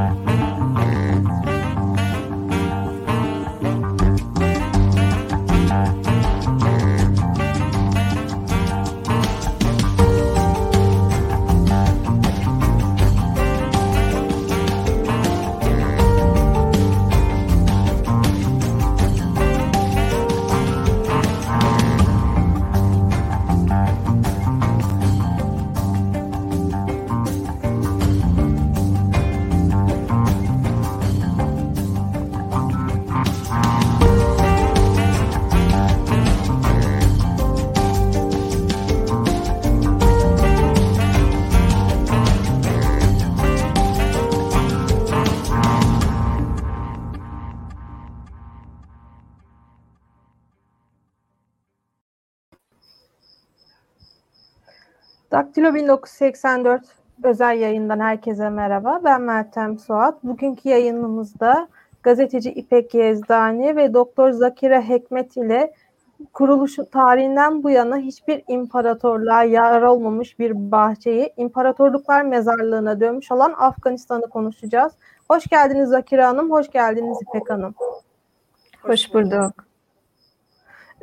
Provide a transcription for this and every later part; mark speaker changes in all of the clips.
Speaker 1: Yeah. Daktilo 1984 özel yayından herkese merhaba. Ben Meltem Suat. Bugünkü yayınımızda gazeteci İpek Yezdani ve Doktor Zakira Hekmet ile kuruluşun tarihinden bu yana hiçbir imparatorluğa yer olmamış bir bahçeyi imparatorluklar mezarlığına dönmüş olan Afganistan'ı konuşacağız. Hoş geldiniz Zakira Hanım, hoş geldiniz İpek Hanım.
Speaker 2: Hoş bulduk.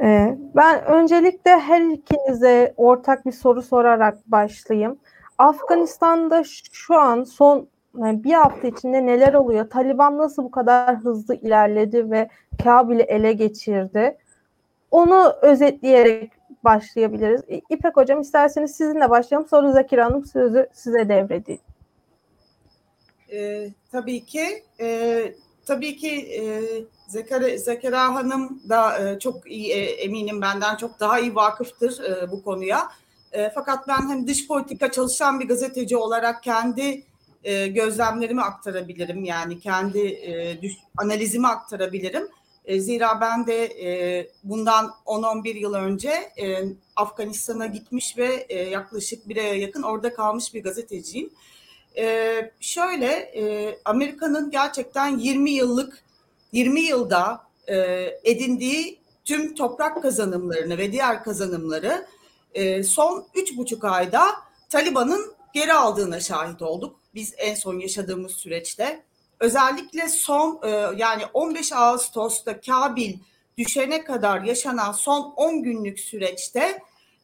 Speaker 1: Ee, ben öncelikle her ikinize ortak bir soru sorarak başlayayım. Afganistan'da şu an son bir hafta içinde neler oluyor? Taliban nasıl bu kadar hızlı ilerledi ve Kabil'i ele geçirdi? Onu özetleyerek başlayabiliriz. İpek Hocam isterseniz sizinle başlayalım. Sonra Zakir Hanım sözü size devredeyim.
Speaker 3: Ee, tabii ki. E, tabii ki e, Zekara, Zekera Hanım da e, çok iyi e, eminim benden çok daha iyi vakıftır e, bu konuya. E, fakat ben hani dış politika çalışan bir gazeteci olarak kendi e, gözlemlerimi aktarabilirim. Yani kendi e, düş, analizimi aktarabilirim. E, zira ben de e, bundan 10-11 yıl önce e, Afganistan'a gitmiş ve e, yaklaşık bir aya yakın orada kalmış bir gazeteciyim. E, şöyle e, Amerika'nın gerçekten 20 yıllık 20 yılda e, edindiği tüm toprak kazanımlarını ve diğer kazanımları e, son üç buçuk ayda Taliban'ın geri aldığına şahit olduk. Biz en son yaşadığımız süreçte. Özellikle son e, yani 15 Ağustos'ta Kabil düşene kadar yaşanan son 10 günlük süreçte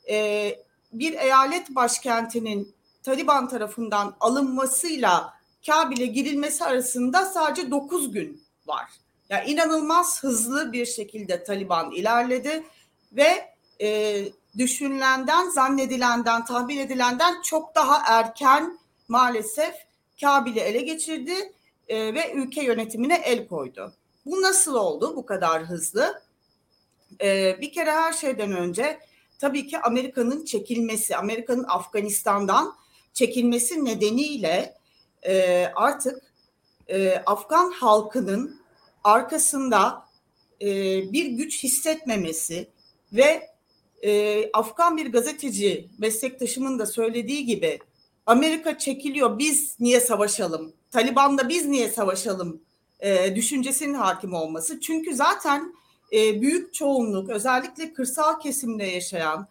Speaker 3: e, bir eyalet başkentinin Taliban tarafından alınmasıyla Kabil'e girilmesi arasında sadece 9 gün var. Yani inanılmaz hızlı bir şekilde Taliban ilerledi ve e, düşünülenden, zannedilenden, tahmin edilenden çok daha erken maalesef Kabil'i ele geçirdi e, ve ülke yönetimine el koydu. Bu nasıl oldu bu kadar hızlı? E, bir kere her şeyden önce tabii ki Amerika'nın çekilmesi, Amerika'nın Afganistan'dan çekilmesi nedeniyle e, artık e, Afgan halkının arkasında e, bir güç hissetmemesi ve e, Afgan bir gazeteci meslektaşımın da söylediği gibi Amerika çekiliyor biz niye savaşalım? Taliban'da biz niye savaşalım? E, düşüncesinin hakim olması. Çünkü zaten e, büyük çoğunluk özellikle kırsal kesimde yaşayan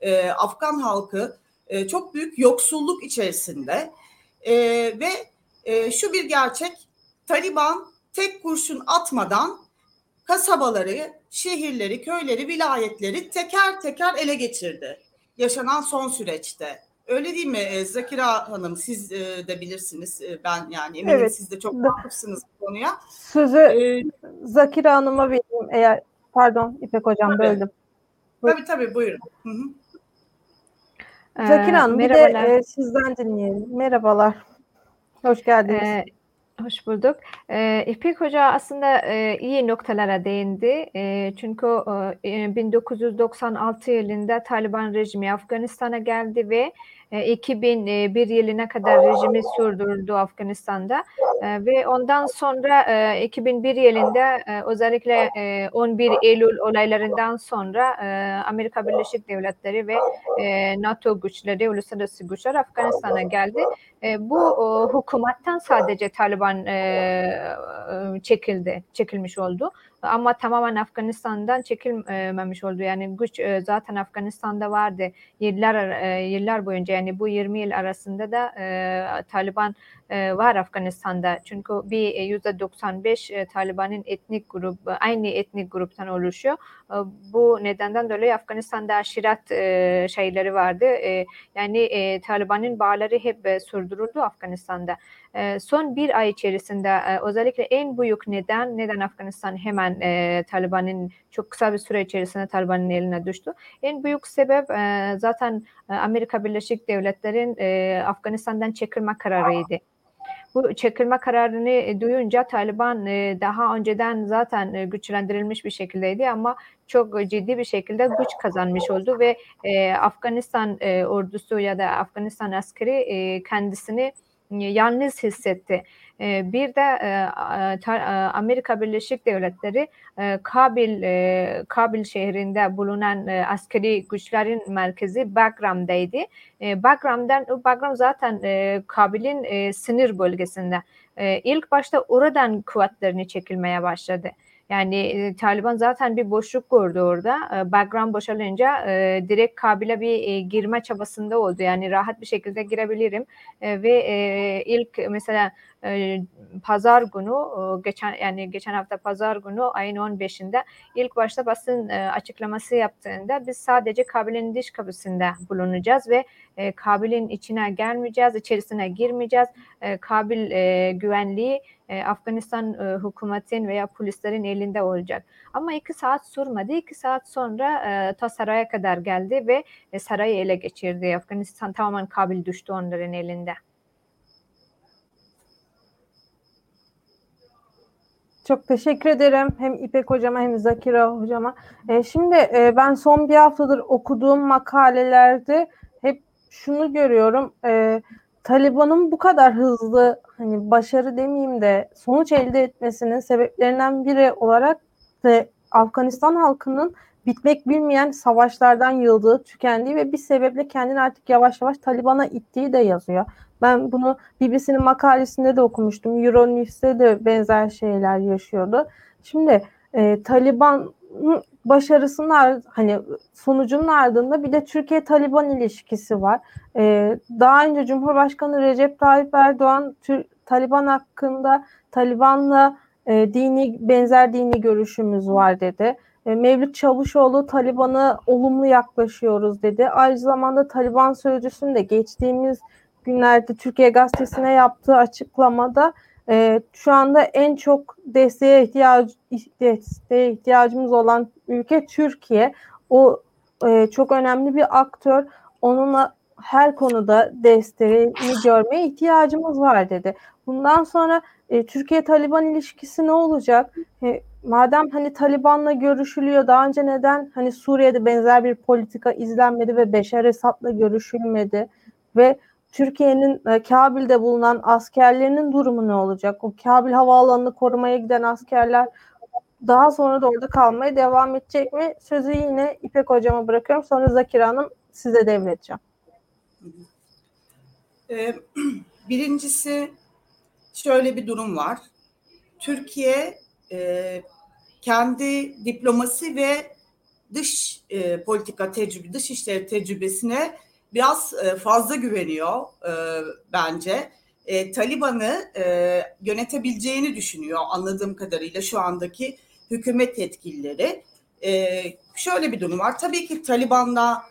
Speaker 3: e, Afgan halkı e, çok büyük yoksulluk içerisinde e, ve e, şu bir gerçek Taliban tek kurşun atmadan kasabaları, şehirleri, köyleri, vilayetleri teker teker ele geçirdi. Yaşanan son süreçte. Öyle değil mi e, Zakira Hanım? Siz e, de bilirsiniz. E, ben yani eminim evet. siz de çok vakıfsınız bu konuya.
Speaker 1: Sözü ee, Zakira Hanım'a vereyim eğer pardon İpek Hocam tabii. böldüm.
Speaker 3: Tabii tabii buyurun. Hı -hı.
Speaker 1: Zakira Hanım bir de e, sizden dinleyelim. Merhabalar. Hoş geldiniz. Ee,
Speaker 2: Hoş bulduk. Ee, İpek Hoca aslında e, iyi noktalara değindi. E, çünkü e, 1996 yılında Taliban rejimi Afganistan'a geldi ve 2001 e, yılına kadar rejimi sürdürdü Afganistan'da e, ve ondan sonra 2001 e, yılında özellikle 11 Eylül olaylarından sonra Amerika Birleşik Devletleri ve NATO güçleri, uluslararası güçler Afganistan'a geldi. Bu hükümetten sadece Taliban çekildi, çekilmiş oldu. Ama tamamen Afganistan'dan çekilmemiş oldu. Yani güç e, zaten Afganistan'da vardı yıllar e, yıllar boyunca yani bu 20 yıl arasında da e, Taliban var Afganistan'da. Çünkü bir yüzde 95 e, Taliban'ın etnik grup aynı etnik gruptan oluşuyor. Bu nedenden dolayı Afganistan'da aşiret şeyleri vardı. Yani Taliban'ın bağları hep sürdürüldü Afganistan'da. E, son bir ay içerisinde e, özellikle en büyük neden neden Afganistan hemen e, Taliban'ın çok kısa bir süre içerisinde Taliban'ın eline düştü. En büyük sebep e, zaten Amerika Birleşik Devletleri'nin Afganistan'dan çekilme kararıydı. Bu çekilme kararını duyunca Taliban daha önceden zaten güçlendirilmiş bir şekildeydi ama çok ciddi bir şekilde güç kazanmış oldu ve Afganistan ordusu ya da Afganistan askeri kendisini yalnız hissetti. Bir de Amerika Birleşik Devletleri Kabil Kabil şehrinde bulunan askeri güçlerin merkezi Bagram'daydı. Bagram'dan Bagram zaten Kabil'in sınır bölgesinde. İlk başta oradan kuvvetlerini çekilmeye başladı. Yani e, Taliban zaten bir boşluk gördü orada. E, background boşalınca e, direkt Kabil'e bir e, girme çabasında oldu. Yani rahat bir şekilde girebilirim. E, ve e, ilk mesela pazar günü e, geçen yani geçen hafta pazar günü ayın 15'inde ilk başta basın e, açıklaması yaptığında biz sadece Kabil'in dış kapısında bulunacağız ve e, Kabil'in içine gelmeyeceğiz, içerisine girmeyeceğiz. E, Kabil e, güvenliği e, Afganistan e, hükümetin veya polislerin elinde olacak. Ama iki saat sürmedi. İki saat sonra e, ta saraya kadar geldi ve e, sarayı ele geçirdi. Afganistan tamamen Kabil düştü onların elinde.
Speaker 1: Çok teşekkür ederim hem İpek hocama hem Zakira hocama. E, şimdi e, ben son bir haftadır okuduğum makalelerde hep şunu görüyorum. E, Taliban'ın bu kadar hızlı hani başarı demeyeyim de sonuç elde etmesinin sebeplerinden biri olarak ve Afganistan halkının bitmek bilmeyen savaşlardan yıldığı, tükendiği ve bir sebeple kendini artık yavaş yavaş Taliban'a ittiği de yazıyor. Ben bunu BBC'nin makalesinde de okumuştum. Euronews'te de benzer şeyler yaşıyordu. Şimdi e, Taliban başarısının hani sonucunun ardında bir de Türkiye-Taliban ilişkisi var. Ee, daha önce Cumhurbaşkanı Recep Tayyip Erdoğan Taliban hakkında Taliban'la e, dini benzer dini görüşümüz var dedi. E, Mevlüt Çavuşoğlu Taliban'a olumlu yaklaşıyoruz dedi. Aynı zamanda Taliban sözcüsünün de geçtiğimiz günlerde Türkiye Gazetesi'ne yaptığı açıklamada e, şu anda en çok desteğe ihtiyaç desteğe ihtiyacımız olan ülke Türkiye. O e, çok önemli bir aktör. Onunla her konuda desteğini görmeye ihtiyacımız var dedi. Bundan sonra e, Türkiye-Taliban ilişkisi ne olacak? E, madem hani Taliban'la görüşülüyor daha önce neden hani Suriye'de benzer bir politika izlenmedi ve Beşer Esad'la görüşülmedi ve Türkiye'nin e, Kabil'de bulunan askerlerinin durumu ne olacak? O Kabil havaalanını korumaya giden askerler daha sonra da orada kalmaya devam edecek mi? Sözü yine İpek hocama bırakıyorum. Sonra Zakira Hanım size devredeceğim.
Speaker 3: Ee, birincisi şöyle bir durum var. Türkiye e, kendi diplomasi ve dış e, politika tecrübe, dış işleri tecrübesine biraz e, fazla güveniyor e, bence. E, Taliban'ı yönetebileceğini düşünüyor anladığım kadarıyla şu andaki hükümet yetkilileri. Şöyle bir durum var. Tabii ki Taliban'la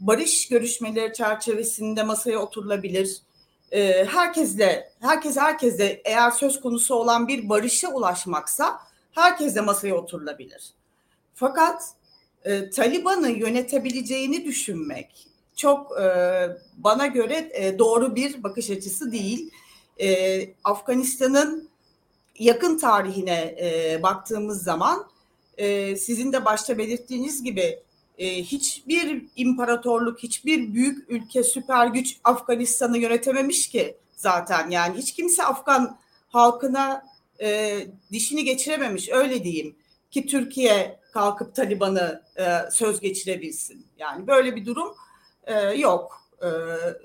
Speaker 3: barış görüşmeleri çerçevesinde masaya oturulabilir. Herkesle, herkes herkesle eğer söz konusu olan bir barışa ulaşmaksa herkesle masaya oturulabilir. Fakat e, Taliban'ı yönetebileceğini düşünmek çok e, bana göre e, doğru bir bakış açısı değil. E, Afganistan'ın yakın tarihine e, baktığımız zaman e, sizin de başta belirttiğiniz gibi e, hiçbir imparatorluk, hiçbir büyük ülke, süper güç Afganistan'ı yönetememiş ki zaten. Yani hiç kimse Afgan halkına e, dişini geçirememiş öyle diyeyim ki Türkiye kalkıp Taliban'ı e, söz geçirebilsin. Yani böyle bir durum e, yok. E,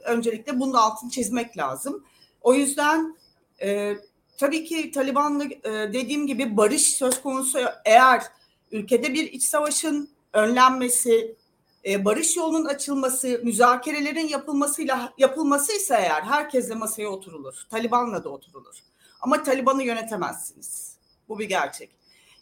Speaker 3: öncelikle bunun altını çizmek lazım. O yüzden e, tabii ki Taliban'la e, dediğim gibi barış söz konusu eğer ülkede bir iç savaşın önlenmesi, e, barış yolunun açılması, müzakerelerin yapılmasıyla yapılması ise eğer herkesle masaya oturulur. Taliban'la da oturulur. Ama Taliban'ı yönetemezsiniz. Bu bir gerçek.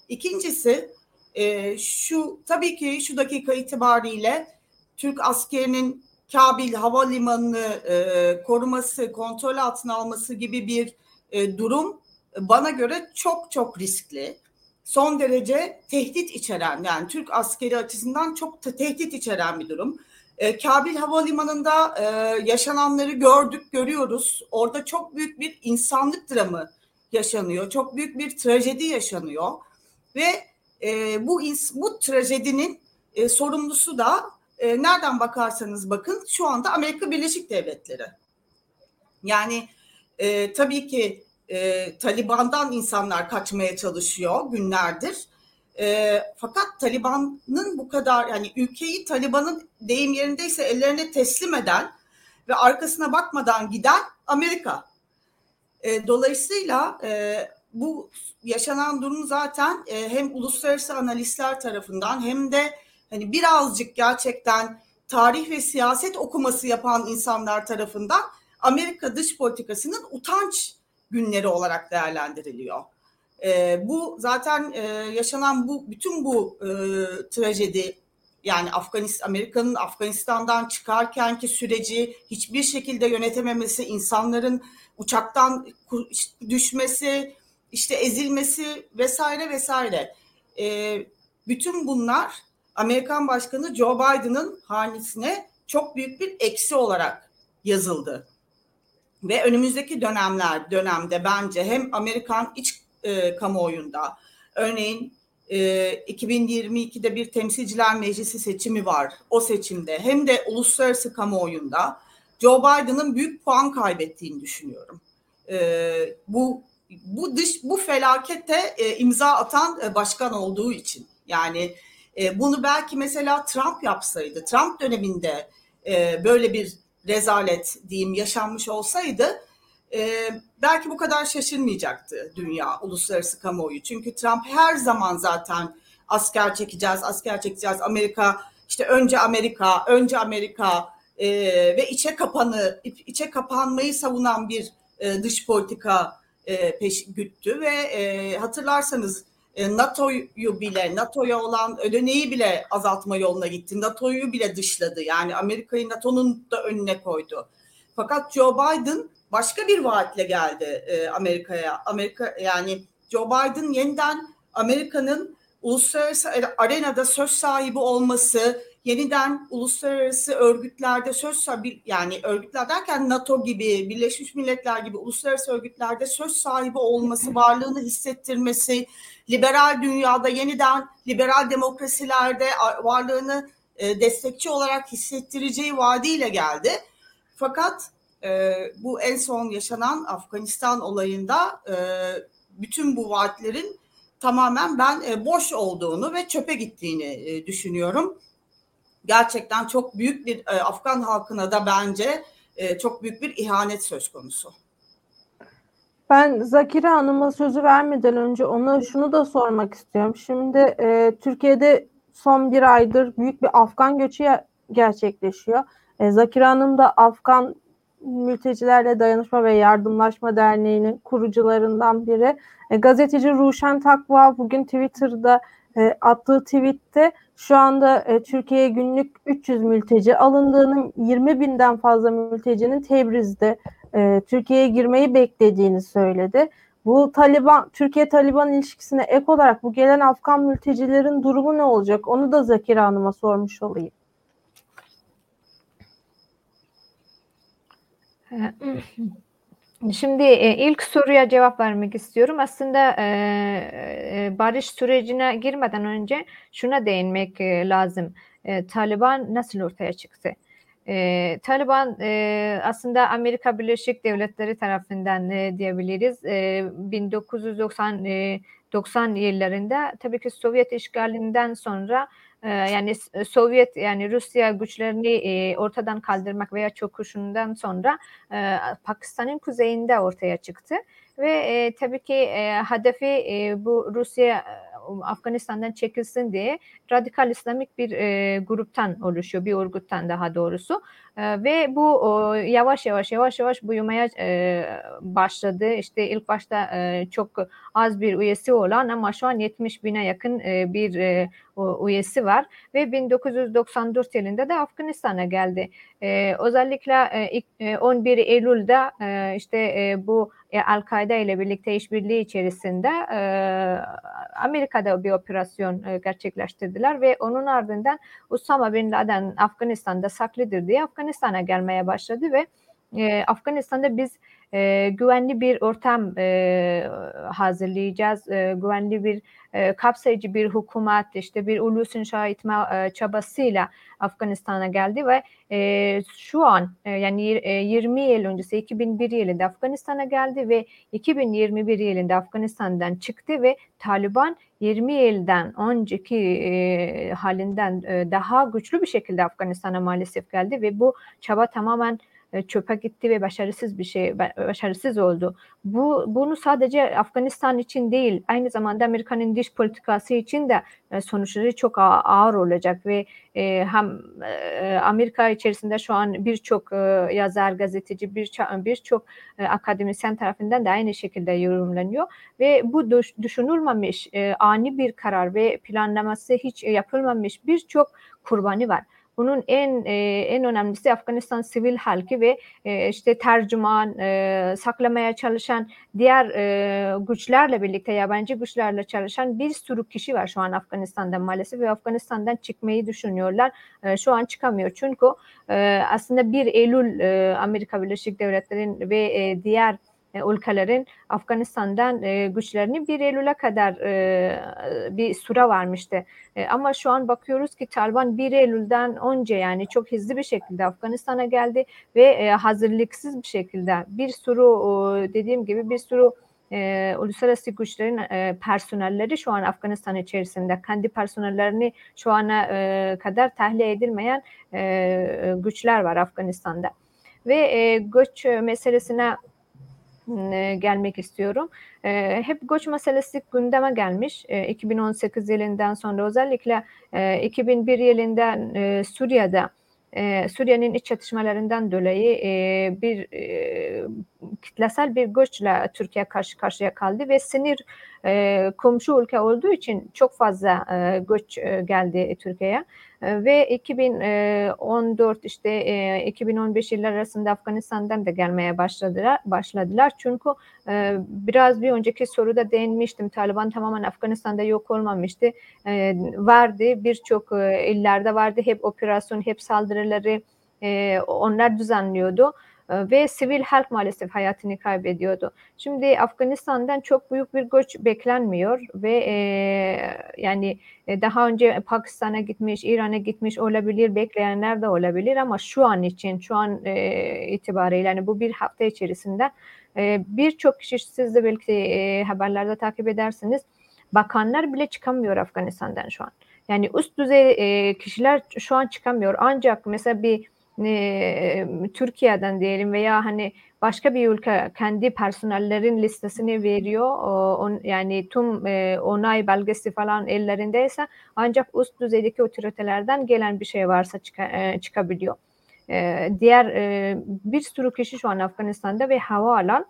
Speaker 3: İkincisi e, şu tabii ki şu dakika itibariyle Türk askerinin Kabil havalimanını e, koruması, kontrol altına alması gibi bir e, durum bana göre çok çok riskli. Son derece tehdit içeren yani Türk askeri açısından çok tehdit içeren bir durum. E, Kabil Havalimanı'nda e, yaşananları gördük, görüyoruz. Orada çok büyük bir insanlık dramı yaşanıyor. Çok büyük bir trajedi yaşanıyor. Ve e, bu bu trajedinin e, sorumlusu da e, nereden bakarsanız bakın şu anda Amerika Birleşik Devletleri. Yani e, tabii ki e, Taliban'dan insanlar kaçmaya çalışıyor günlerdir. E, fakat Taliban'ın bu kadar yani ülkeyi Taliban'ın deyim yerindeyse ellerine teslim eden ve arkasına bakmadan giden Amerika. E, dolayısıyla e, bu yaşanan durum zaten e, hem uluslararası analistler tarafından hem de hani birazcık gerçekten tarih ve siyaset okuması yapan insanlar tarafından Amerika dış politikasının utanç günleri olarak değerlendiriliyor. E, bu zaten e, yaşanan bu bütün bu e, trajedi yani Afganistan Amerika'nın Afganistan'dan çıkarkenki süreci hiçbir şekilde yönetememesi, insanların uçaktan düşmesi, işte ezilmesi vesaire vesaire. E, bütün bunlar Amerikan Başkanı Joe Biden'ın hanesine çok büyük bir eksi olarak yazıldı. Ve önümüzdeki dönemler dönemde bence hem Amerikan iç e, kamuoyunda örneğin e, 2022'de bir temsilciler meclisi seçimi var. O seçimde hem de uluslararası kamuoyunda Joe Biden'ın büyük puan kaybettiğini düşünüyorum. E, bu bu dış bu felakete e, imza atan e, başkan olduğu için yani e, bunu belki mesela Trump yapsaydı, Trump döneminde e, böyle bir rezalet diyeyim yaşanmış olsaydı e, belki bu kadar şaşırmayacaktı dünya, uluslararası kamuoyu. Çünkü Trump her zaman zaten asker çekeceğiz, asker çekeceğiz. Amerika işte önce Amerika, önce Amerika e, ve içe kapanı, içe kapanmayı savunan bir e, dış politika e, peş güttü ve e, hatırlarsanız NATO'yu bile, NATO'ya olan ödeneği bile azaltma yoluna gitti. NATO'yu bile dışladı. Yani Amerika'yı NATO'nun da önüne koydu. Fakat Joe Biden başka bir vaatle geldi e, Amerika'ya. Amerika yani Joe Biden yeniden Amerika'nın uluslararası arenada söz sahibi olması, yeniden uluslararası örgütlerde söz sahibi yani örgütler derken NATO gibi, Birleşmiş Milletler gibi uluslararası örgütlerde söz sahibi olması, varlığını hissettirmesi, liberal dünyada yeniden liberal demokrasilerde varlığını e, destekçi olarak hissettireceği vaadiyle geldi. Fakat e, bu en son yaşanan Afganistan olayında e, bütün bu vaatlerin tamamen ben e, boş olduğunu ve çöpe gittiğini e, düşünüyorum. Gerçekten çok büyük bir e, Afgan halkına da bence e, çok büyük bir ihanet söz konusu.
Speaker 1: Ben Zakire Hanım'a sözü vermeden önce ona şunu da sormak istiyorum. Şimdi e, Türkiye'de son bir aydır büyük bir Afgan göçü gerçekleşiyor. E, Zakire Hanım da Afgan Mültecilerle Dayanışma ve Yardımlaşma Derneği'nin kurucularından biri. E, gazeteci Ruşen Takva bugün Twitter'da e, attığı tweette şu anda e, Türkiye'ye günlük 300 mülteci alındığını, 20 binden fazla mültecinin Tebriz'de e, Türkiye'ye girmeyi beklediğini söyledi. Bu Taliban Türkiye Taliban ilişkisine ek olarak bu gelen Afgan mültecilerin durumu ne olacak? Onu da Zakire Hanım'a sormuş olayım.
Speaker 2: Şimdi e, ilk soruya cevap vermek istiyorum. Aslında e, e, barış sürecine girmeden önce şuna değinmek lazım. Taliban nasıl ortaya çıktı? E, Taliban e, aslında Amerika Birleşik Devletleri tarafından e, diyebiliriz. E, 1990 e, 90 yıllarında tabii ki Sovyet işgalinden sonra e, yani Sovyet yani Rusya güçlerini e, ortadan kaldırmak veya çöküşünden sonra e, Pakistan'ın kuzeyinde ortaya çıktı ve e, tabii ki e, hedefi e, bu Rusya Afganistan'dan çekilsin diye radikal İslamik bir e, gruptan oluşuyor, bir örgütten daha doğrusu. E, ve bu yavaş yavaş yavaş yavaş büyümeye e, başladı. İşte ilk başta e, çok az bir üyesi olan ama şu an 70 bine yakın e, bir üyesi var ve 1994 yılında da Afganistan'a geldi. Özellikle e, 11 Eylül'de işte bu Al-Kaide ile birlikte işbirliği içerisinde Amerika'da bir operasyon gerçekleştirdiler ve onun ardından Usama Bin Laden Afganistan'da saklıdır diye Afganistan'a gelmeye başladı ve e, Afganistan'da biz e, güvenli bir ortam e, hazırlayacağız. E, güvenli bir e, kapsayıcı bir hükümet, işte bir ulus inşa etme e, çabasıyla Afganistan'a geldi ve e, şu an e, yani e, 20 yıl öncesi 2001 yılında Afganistan'a geldi ve 2021 yılında Afganistan'dan çıktı ve Taliban 20 yıldan önceki e, halinden e, daha güçlü bir şekilde Afganistan'a maalesef geldi ve bu çaba tamamen çöpe gitti ve başarısız bir şey başarısız oldu. Bu bunu sadece Afganistan için değil, aynı zamanda Amerika'nın dış politikası için de e, sonuçları çok ağır olacak ve e, hem Amerika içerisinde şu an birçok yazar, gazeteci, birçok akademisyen tarafından da aynı şekilde yorumlanıyor ve bu düşünülmemiş ani bir karar ve planlaması hiç yapılmamış birçok kurbanı var. Bunun en e, en önemlisi Afganistan sivil halkı ve e, işte tercüman, e, saklamaya çalışan diğer e, güçlerle birlikte yabancı güçlerle çalışan bir sürü kişi var şu an Afganistan'da maalesef ve Afganistan'dan çıkmayı düşünüyorlar. E, şu an çıkamıyor çünkü e, aslında 1 Eylül e, Amerika Birleşik Devletleri'nin ve e, diğer e, ülkelerin Afganistan'dan e, güçlerini 1 Eylül'e kadar e, bir süre varmıştı. E, ama şu an bakıyoruz ki Taliban 1 Eylül'den önce yani çok hızlı bir şekilde Afganistan'a geldi ve hazırlıksız bir şekilde bir sürü dediğim gibi bir sürü e, uluslararası güçlerin e, personelleri şu an Afganistan içerisinde kendi personellerini şu ana e, kadar tahliye edilmeyen e, güçler var Afganistan'da ve e, göç meselesine e, gelmek istiyorum. E, hep göç meselesi gündeme gelmiş. E, 2018 yılından sonra özellikle e, 2001 yılında e, Suriye'de e, Suriye'nin iç çatışmalarından dolayı e, bir e, kitlesel bir göçle Türkiye karşı karşıya kaldı ve sinir e, komşu ülke olduğu için çok fazla e, göç e, geldi Türkiye'ye. E, ve 2014 işte e, 2015 yıllar arasında Afganistan'dan da gelmeye başladılar başladılar. Çünkü e, biraz bir önceki soruda değinmiştim. Taliban tamamen Afganistan'da yok olmamıştı. E, vardı birçok e, illerde vardı. Hep operasyon hep saldırıları e, onlar düzenliyordu. ee, ve sivil halk maalesef hayatını kaybediyordu. Şimdi Afganistan'dan çok büyük bir göç beklenmiyor ve e, yani e, daha önce Pakistan'a gitmiş, İran'a gitmiş olabilir, bekleyenler de olabilir ama şu an için, şu an e, itibariyle yani bu bir hafta içerisinde e, birçok kişi siz de belki e, haberlerde takip edersiniz bakanlar bile çıkamıyor Afganistan'dan şu an. Yani üst düzey e, kişiler şu an çıkamıyor. Ancak mesela bir e, Türkiye'den diyelim veya hani başka bir ülke kendi personellerin listesini veriyor. O, on, yani tüm e, onay belgesi falan ellerindeyse ancak üst düzeydeki otoritelerden gelen bir şey varsa çıka, e, çıkabiliyor. E, diğer e, bir sürü kişi şu an Afganistan'da ve havaalan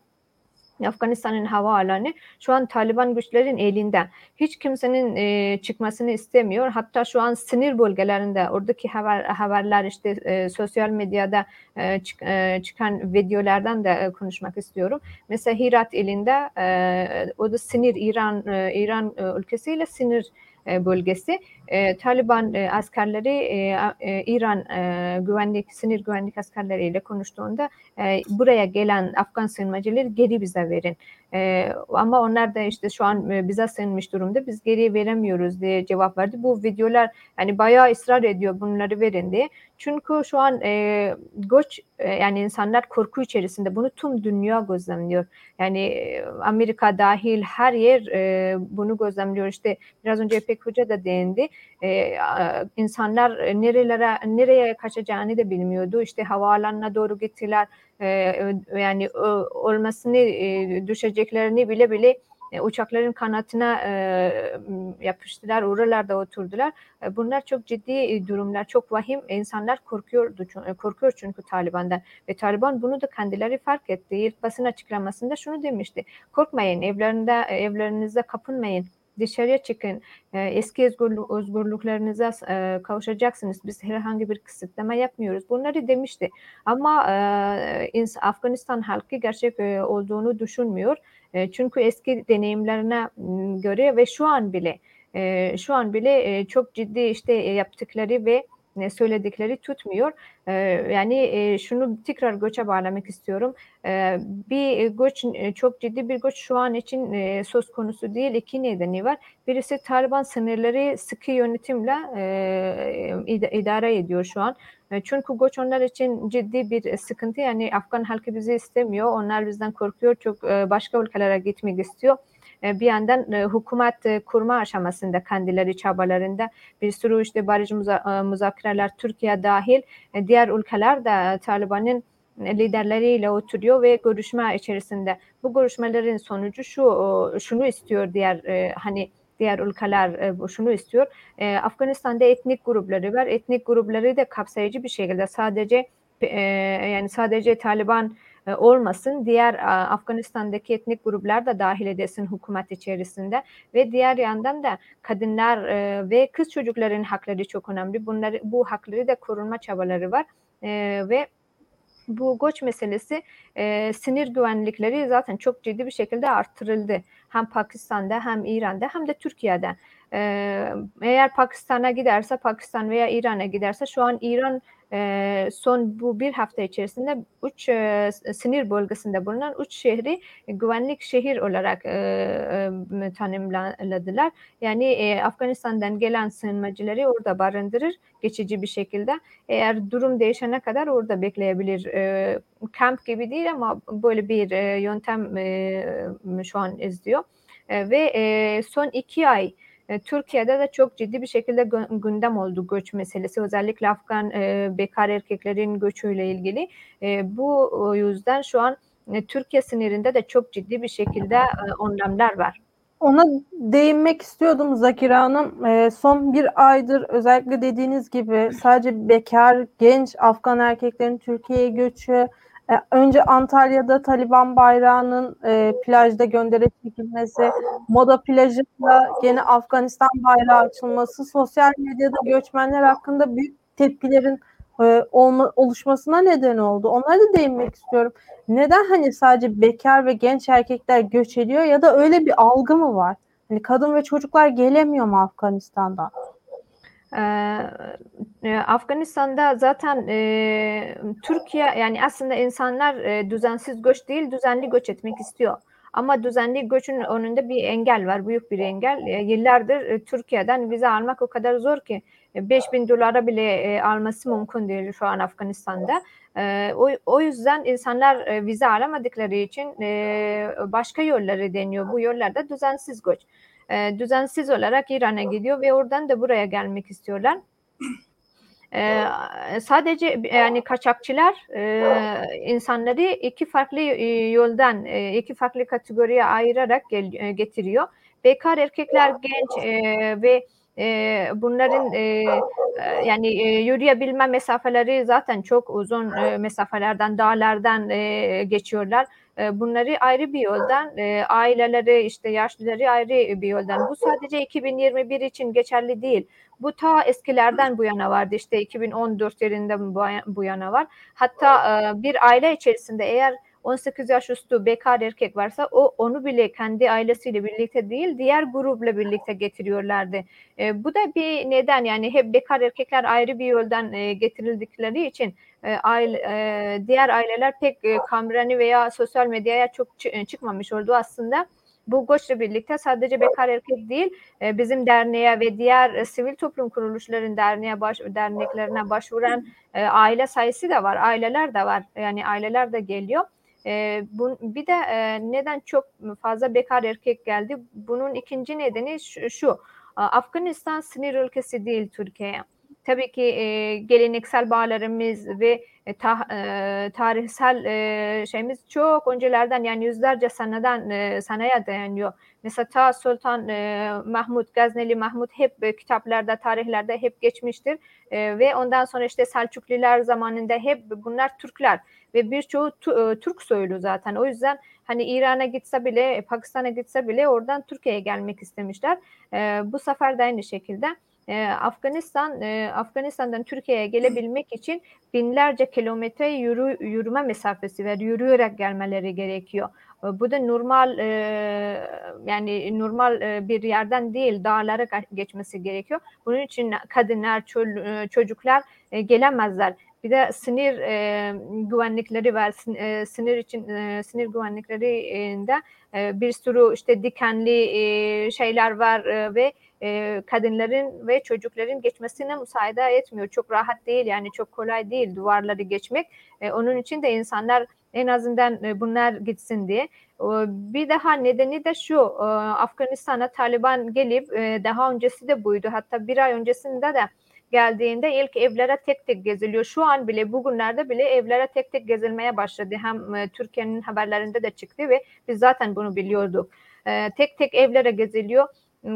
Speaker 2: Afganistan'ın hava alanı şu an Taliban güçlerin elinde. Hiç kimsenin e, çıkmasını istemiyor. Hatta şu an sinir bölgelerinde oradaki haber, haberler işte e, sosyal medyada e, çık, e, çıkan videolardan da e, konuşmak istiyorum. Mesela Hirat ilinde e, o da sinir İran e, İran e, ülkesiyle sinir e, bölgesi. E, Taliban e, askerleri İran güvenlik, sınır güvenlik askerleriyle konuştuğunda buraya gelen Afgan sığınmacıları geri bize verin. ama onlar da işte şu an bize sığınmış durumda biz geri veremiyoruz diye cevap verdi. Bu videolar yani bayağı ısrar ediyor bunları verin diye. Çünkü şu an e, göç e, yani insanlar korku içerisinde bunu tüm dünya gözlemliyor. Yani e, Amerika dahil her yer e, bunu gözlemliyor. İşte biraz önce İpek Hoca da değindi. E, insanlar nerelere nereye kaçacağını da bilmiyordu. İşte havaalanına doğru gittiler. E, yani olmasını e, düşeceklerini bile bile e, uçakların kanatına e, yapıştılar, oralarda oturdular. E, bunlar çok ciddi e, durumlar, çok vahim. İnsanlar korkuyordu, korkuyor çünkü Taliban'dan. Ve Taliban bunu da kendileri fark etti. İlk basın açıklamasında şunu demişti. Korkmayın, evlerinde evlerinizde kapınmayın dışarıya çıkın, eski özgürlük, özgürlüklerinize kavuşacaksınız. Biz herhangi bir kısıtlama yapmıyoruz. Bunları demişti. Ama Afganistan halkı gerçek olduğunu düşünmüyor. çünkü eski deneyimlerine göre ve şu an bile şu an bile çok ciddi işte yaptıkları ve söyledikleri tutmuyor. Yani şunu tekrar göçe bağlamak istiyorum. Bir göç çok ciddi bir göç şu an için söz konusu değil. İki nedeni var. Birisi Taliban sınırları sıkı yönetimle idare ediyor şu an. Çünkü göç onlar için ciddi bir sıkıntı. Yani Afgan halkı bizi istemiyor. Onlar bizden korkuyor. Çok başka ülkelere gitmek istiyor. E, bir yandan e, hükümet e, kurma aşamasında kendileri çabalarında bir sürü işte barış müzakereler Türkiye dahil diğer ülkeler de Taliban'ın liderleriyle oturuyor ve görüşme içerisinde bu görüşmelerin sonucu şu şunu istiyor diğer hani diğer ülkeler şunu istiyor. Afganistan'da etnik grupları var. Etnik grupları da kapsayıcı bir şekilde sadece yani sadece Taliban olmasın. Diğer Afganistan'daki etnik gruplar da dahil edesin hükümet içerisinde ve diğer yandan da kadınlar e, ve kız çocukların hakları çok önemli. Bunları bu hakları da korunma çabaları var e, ve bu göç meselesi e, sinir güvenlikleri zaten çok ciddi bir şekilde arttırıldı. Hem Pakistan'da hem İran'da hem de Türkiye'de. E, eğer Pakistan'a giderse Pakistan veya İran'a giderse şu an İran son bu bir hafta içerisinde üç e, sinir bölgesinde bulunan üç şehri güvenlik şehir olarak tanımladılar. Yani Afganistan'dan gelen sığınmacıları orada barındırır geçici bir şekilde. Eğer durum değişene kadar orada bekleyebilir. Kamp gibi değil ama böyle bir yöntem şu an izliyor. Ve son iki ay e, Türkiye'de de çok ciddi bir şekilde gündem oldu göç meselesi. Özellikle Afgan e, bekar erkeklerin göçüyle ilgili. E, bu yüzden şu an Türkiye sınırında da çok ciddi bir şekilde önlemler var.
Speaker 1: Ona değinmek istiyordum Zakira Hanım. Son bir aydır özellikle dediğiniz gibi sadece bekar, genç Afgan erkeklerin Türkiye'ye göçü, önce Antalya'da Taliban bayrağının e, plajda göndere çekilmesi, Moda plajında gene Afganistan bayrağı açılması, sosyal medyada göçmenler hakkında büyük tepkilerin e, olma, oluşmasına neden oldu. Onlara da değinmek istiyorum. Neden hani sadece bekar ve genç erkekler göç ediyor ya da öyle bir algı mı var? Hani kadın ve çocuklar gelemiyor mu Afganistan'dan?
Speaker 2: Ee, Afganistan'da zaten e, Türkiye yani aslında insanlar e, düzensiz göç değil düzenli göç etmek istiyor. Ama düzenli göçün önünde bir engel var, büyük bir engel. E, yıllardır e, Türkiye'den vize almak o kadar zor ki e, 5 bin dolara bile e, alması mümkün değil şu an Afganistan'da. E, o, o yüzden insanlar e, vize alamadıkları için e, başka yolları deniyor. Bu yollarda düzensiz göç e, düzensiz olarak İran'a gidiyor ve oradan da buraya gelmek istiyorlar. E, sadece yani kaçakçılar e, insanları iki farklı e, yoldan, e, iki farklı kategoriye ayırarak gel, e, getiriyor. Bekar erkekler genç e, ve e, bunların e, e, yani e, yürüyebilme mesafeleri zaten çok uzun e, mesafelerden, dağlardan e, geçiyorlar. E, bunları ayrı bir yoldan, e, aileleri işte yaşlıları ayrı bir yoldan. Bu sadece 2021 için geçerli değil. Bu ta eskilerden bu yana vardı. İşte 2014 yılında bu yana var. Hatta e, bir aile içerisinde eğer 18 yaş üstü bekar erkek varsa o onu bile kendi ailesiyle birlikte değil diğer grupla birlikte getiriyorlardı. E, bu da bir neden yani hep bekar erkekler ayrı bir yoldan e, getirildikleri için e, aile, e, diğer aileler pek e, kamerani veya sosyal medyaya çok çıkmamış oldu aslında. bu göçle birlikte sadece bekar erkek değil e, bizim derneğe ve diğer e, sivil toplum kuruluşların derneğe baş, derneklerine başvuran e, aile sayısı da var, aileler de var. Yani aileler de geliyor. E, bu, bir de e, neden çok fazla bekar erkek geldi? Bunun ikinci nedeni şu, şu Afganistan sınır ülkesi değil Türkiye'ye. Tabii ki e, geleneksel bağlarımız ve e, ta, e, tarihsel e, şeyimiz çok öncelerden yani yüzlerce seneden e, seneye dayanıyor. Mesela ta Sultan e, Mahmut, Gazneli Mahmut hep e, kitaplarda, tarihlerde hep geçmiştir. E, ve ondan sonra işte Selçukliler zamanında hep bunlar Türkler ve birçoğu e, Türk soylu zaten. O yüzden hani İran'a gitse bile, Pakistan'a gitse bile oradan Türkiye'ye gelmek istemişler. E, bu sefer de aynı şekilde. E, Afganistan e, Afganistan'dan Türkiye'ye gelebilmek için binlerce kilometre yürü, yürüme mesafesi var. Yürüyerek gelmeleri gerekiyor. E, bu da normal e, yani normal e, bir yerden değil dağlara geçmesi gerekiyor. Bunun için kadınlar, ço e, çocuklar e, gelemezler. Bir de sınır e, güvenlikleri var. E, sınır için e, sınır güvenliklerinde e, bir sürü işte dikenli e, şeyler var e, ve e, kadınların ve çocukların geçmesine müsaade etmiyor. Çok rahat değil yani çok kolay değil duvarları geçmek. E, onun için de insanlar en azından e, bunlar gitsin diye. E, bir daha nedeni de şu e, Afganistan'a Taliban gelip e, daha öncesi de buydu. Hatta bir ay öncesinde de geldiğinde ilk evlere tek tek geziliyor. Şu an bile bugünlerde bile evlere tek tek gezilmeye başladı. Hem e, Türkiye'nin haberlerinde de çıktı ve biz zaten bunu biliyorduk. E, tek tek evlere geziliyor.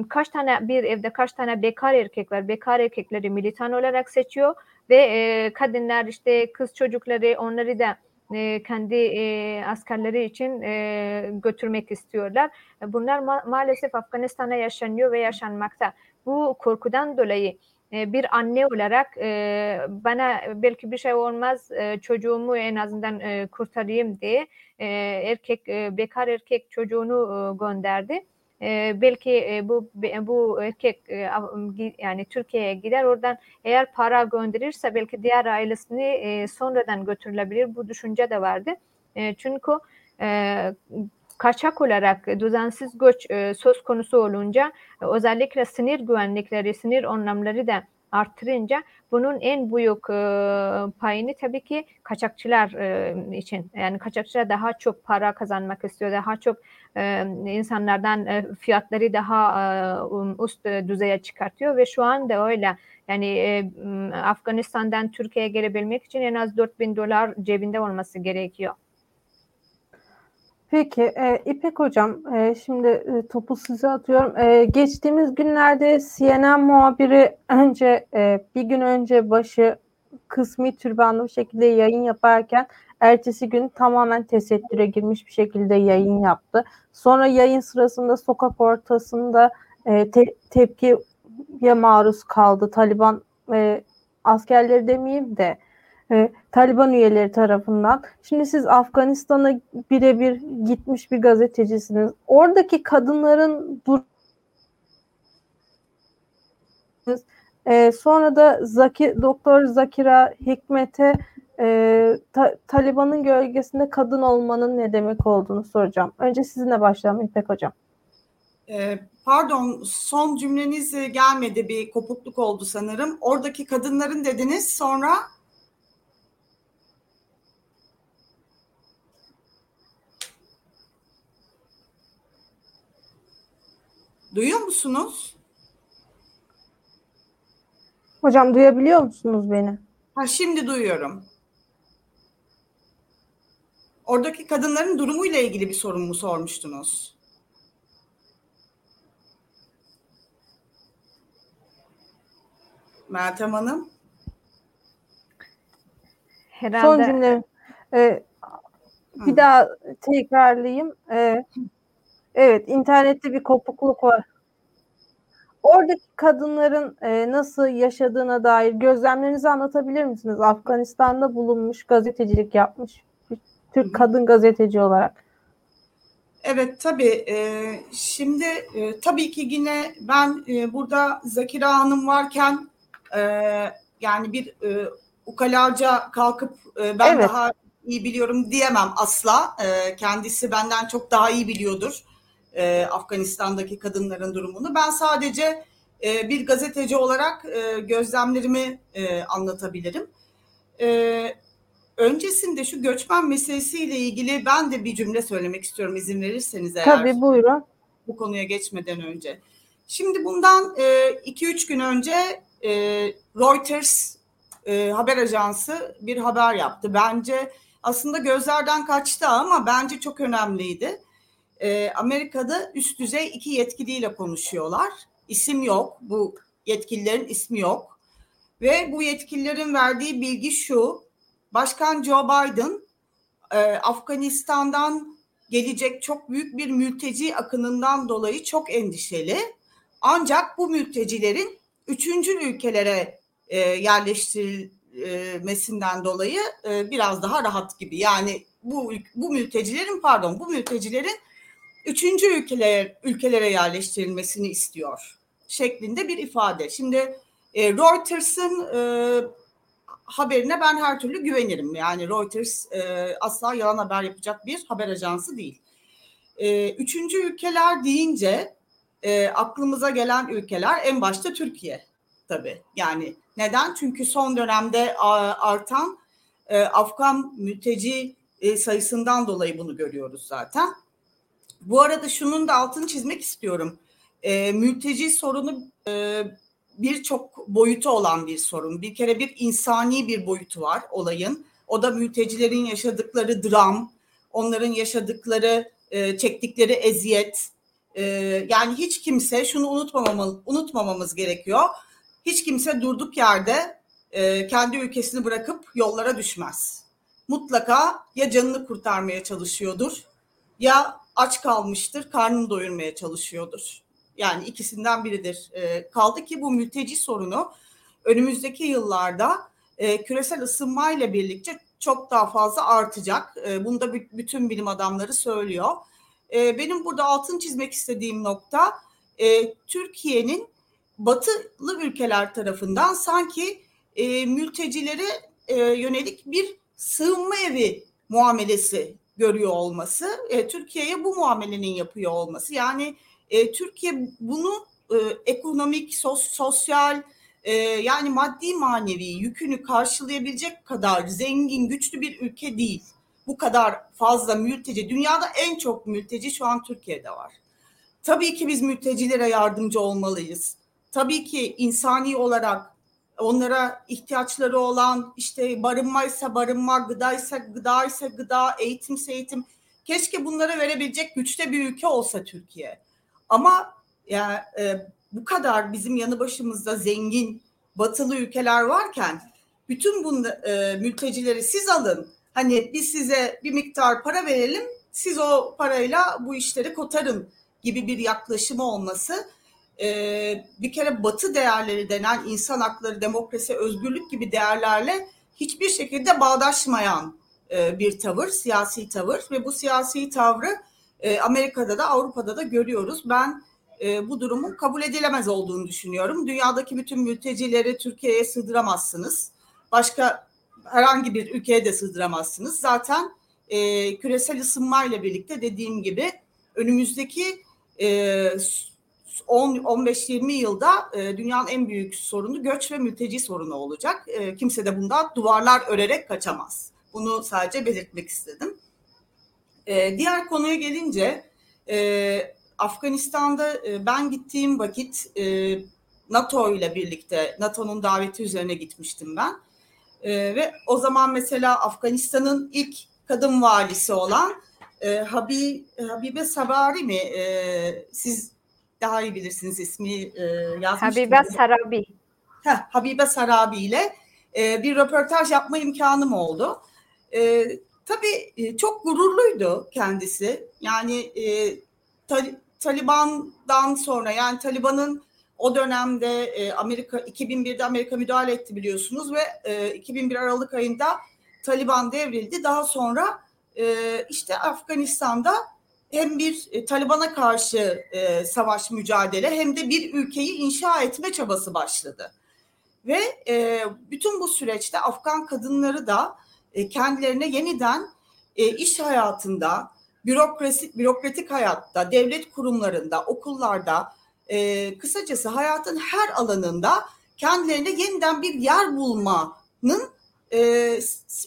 Speaker 2: Kaç tane bir evde kaç tane bekar erkek var? Bekar erkekleri militan olarak seçiyor ve e, kadınlar işte kız çocukları onları da e, kendi e, askerleri için e, götürmek istiyorlar. Bunlar ma- maalesef Afganistan'a yaşanıyor ve yaşanmakta. Bu korkudan dolayı e, bir anne olarak e, bana belki bir şey olmaz e, çocuğumu en azından kurtarayım diye erkek bekar erkek çocuğunu gönderdi. Belki bu bu erkek yani Türkiye'ye gider oradan eğer para gönderirse belki diğer ailesini sonradan götürülebilir bu düşünce de vardı. çünkü kaçak olarak düzensiz göç e, söz konusu olunca e, özellikle sınır güvenlikleri, sınır önlemleri de arttırınca bunun en büyük e, payını tabii ki kaçakçılar e, için. Yani kaçakçılar daha çok para kazanmak istiyor, daha çok e, insanlardan e, fiyatları daha e, üst düzeye çıkartıyor ve şu anda öyle. Yani e, Afganistan'dan Türkiye'ye gelebilmek için en az 4000 dolar cebinde olması gerekiyor.
Speaker 1: Peki e, İpek Hocam e, şimdi e, topu size atıyorum. E, geçtiğimiz günlerde CNN muhabiri önce e, bir gün önce başı kısmi türbanlı bir şekilde yayın yaparken ertesi gün tamamen tesettüre girmiş bir şekilde yayın yaptı. Sonra yayın sırasında sokak ortasında e, te- tepkiye maruz kaldı. Taliban e, askerleri demeyeyim de e, Taliban üyeleri tarafından. Şimdi siz Afganistan'a birebir gitmiş bir gazetecisiniz. Oradaki kadınların dur e, sonra da Zaki, Doktor Zakira Hikmet'e e, ta, Taliban'ın gölgesinde kadın olmanın ne demek olduğunu soracağım. Önce sizinle başlayalım İpek Hocam.
Speaker 3: E, pardon son cümleniz gelmedi bir kopukluk oldu sanırım. Oradaki kadınların dediniz sonra Duyuyor musunuz?
Speaker 1: Hocam duyabiliyor musunuz beni?
Speaker 3: Ha şimdi duyuyorum. Oradaki kadınların durumuyla ilgili bir sorun mu sormuştunuz? Meltem Hanım.
Speaker 1: Herhalde. Son cümle. Ee, bir Hı. daha tekrarlayayım. Ee, Evet, internette bir kopukluk var. Oradaki kadınların e, nasıl yaşadığına dair gözlemlerinizi anlatabilir misiniz? Afganistan'da bulunmuş, gazetecilik yapmış bir Türk kadın gazeteci olarak.
Speaker 3: Evet tabii. E, şimdi e, tabii ki yine ben e, burada Zakira Hanım varken e, yani bir e, ukalaca kalkıp e, ben evet. daha iyi biliyorum diyemem asla. E, kendisi benden çok daha iyi biliyordur e, Afganistan'daki kadınların durumunu. Ben sadece e, bir gazeteci olarak e, gözlemlerimi e, anlatabilirim. E, öncesinde şu göçmen meselesiyle ilgili ben de bir cümle söylemek istiyorum izin verirseniz eğer.
Speaker 1: Tabii buyurun.
Speaker 3: Bu konuya geçmeden önce. Şimdi bundan 2-3 gün önce e, Reuters e, haber ajansı bir haber yaptı. Bence aslında gözlerden kaçtı ama bence çok önemliydi. E, Amerika'da üst düzey iki yetkiliyle konuşuyorlar. İsim yok. Bu yetkililerin ismi yok. Ve bu yetkililerin verdiği bilgi şu. Başkan Joe Biden e, Afganistan'dan gelecek çok büyük bir mülteci akınından dolayı çok endişeli. Ancak bu mültecilerin üçüncü ülkelere e, yerleştirilmesinden dolayı e, biraz daha rahat gibi. Yani bu bu mültecilerin pardon bu mültecilerin üçüncü ülkelere ülkelere yerleştirilmesini istiyor şeklinde bir ifade. Şimdi e, Reuters'ın e, haberine ben her türlü güvenirim. Yani Reuters e, asla yalan haber yapacak bir haber ajansı değil. E, üçüncü ülkeler deyince e, aklımıza gelen ülkeler en başta Türkiye tabii. Yani neden? Çünkü son dönemde artan e, Afgan mülteci e, sayısından dolayı bunu görüyoruz zaten. Bu arada şunun da altını çizmek istiyorum. E, mülteci sorunu e, birçok boyutu olan bir sorun. Bir kere bir insani bir boyutu var olayın. O da mültecilerin yaşadıkları dram, onların yaşadıkları, e, çektikleri eziyet. E, yani hiç kimse şunu unutmamamız, unutmamamız gerekiyor. Hiç kimse durduk yerde e, kendi ülkesini bırakıp yollara düşmez. Mutlaka ya canını kurtarmaya çalışıyordur ya aç kalmıştır, karnını doyurmaya çalışıyordur. Yani ikisinden biridir. E, kaldı ki bu mülteci sorunu önümüzdeki yıllarda e, küresel ısınmayla birlikte çok daha fazla artacak. E, bunu da bütün bilim adamları söylüyor. E, benim burada altın çizmek istediğim nokta e, Türkiye'nin batılı ülkeler tarafından sanki e, mültecilere e, yönelik bir sığınma evi muamelesi görüyor olması, e, Türkiye'ye bu muamelenin yapıyor olması. Yani e, Türkiye bunu e, ekonomik, sos, sosyal e, yani maddi manevi yükünü karşılayabilecek kadar zengin, güçlü bir ülke değil. Bu kadar fazla mülteci, dünyada en çok mülteci şu an Türkiye'de var. Tabii ki biz mültecilere yardımcı olmalıyız. Tabii ki insani olarak onlara ihtiyaçları olan işte barınmaysa barınma, gıdaysa gıdaysa gıda, eğitimse eğitim. Keşke bunlara verebilecek güçte bir ülke olsa Türkiye. Ama yani e, bu kadar bizim yanı başımızda zengin batılı ülkeler varken bütün bu e, mültecileri siz alın. Hani biz size bir miktar para verelim, siz o parayla bu işleri kotarın gibi bir yaklaşımı olması e, bir kere batı değerleri denen insan hakları, demokrasi, özgürlük gibi değerlerle hiçbir şekilde bağdaşmayan e, bir tavır, siyasi tavır ve bu siyasi tavrı e, Amerika'da da Avrupa'da da görüyoruz. Ben e, bu durumun kabul edilemez olduğunu düşünüyorum. Dünyadaki bütün mültecileri Türkiye'ye sığdıramazsınız. Başka herhangi bir ülkeye de sığdıramazsınız. Zaten e, küresel ısınmayla birlikte dediğim gibi önümüzdeki e, 10-15-20 yılda e, dünyanın en büyük sorunu göç ve mülteci sorunu olacak. E, kimse de bundan duvarlar örerek kaçamaz. Bunu sadece belirtmek istedim. E, diğer konuya gelince Afganistan'da ben gittiğim vakit NATO ile birlikte NATO'nun daveti üzerine gitmiştim ben. Ve o zaman mesela Afganistan'ın ilk kadın valisi olan e, Habi, Habibe Sabari mi? Siz daha iyi bilirsiniz ismi e, yazmıştım.
Speaker 2: Habibe Sarabi.
Speaker 3: Heh, Habibe Sarabi ile e, bir röportaj yapma imkanım oldu. E, tabii e, çok gururluydu kendisi. Yani e, Tal- Taliban'dan sonra yani Taliban'ın o dönemde e, Amerika 2001'de Amerika müdahale etti biliyorsunuz ve e, 2001 Aralık ayında Taliban devrildi. Daha sonra e, işte Afganistan'da hem bir e, Taliban'a karşı e, savaş mücadele hem de bir ülkeyi inşa etme çabası başladı. Ve e, bütün bu süreçte Afgan kadınları da e, kendilerine yeniden e, iş hayatında bürokrasi, bürokratik hayatta, devlet kurumlarında, okullarda, e, kısacası hayatın her alanında kendilerine yeniden bir yer bulmanın e,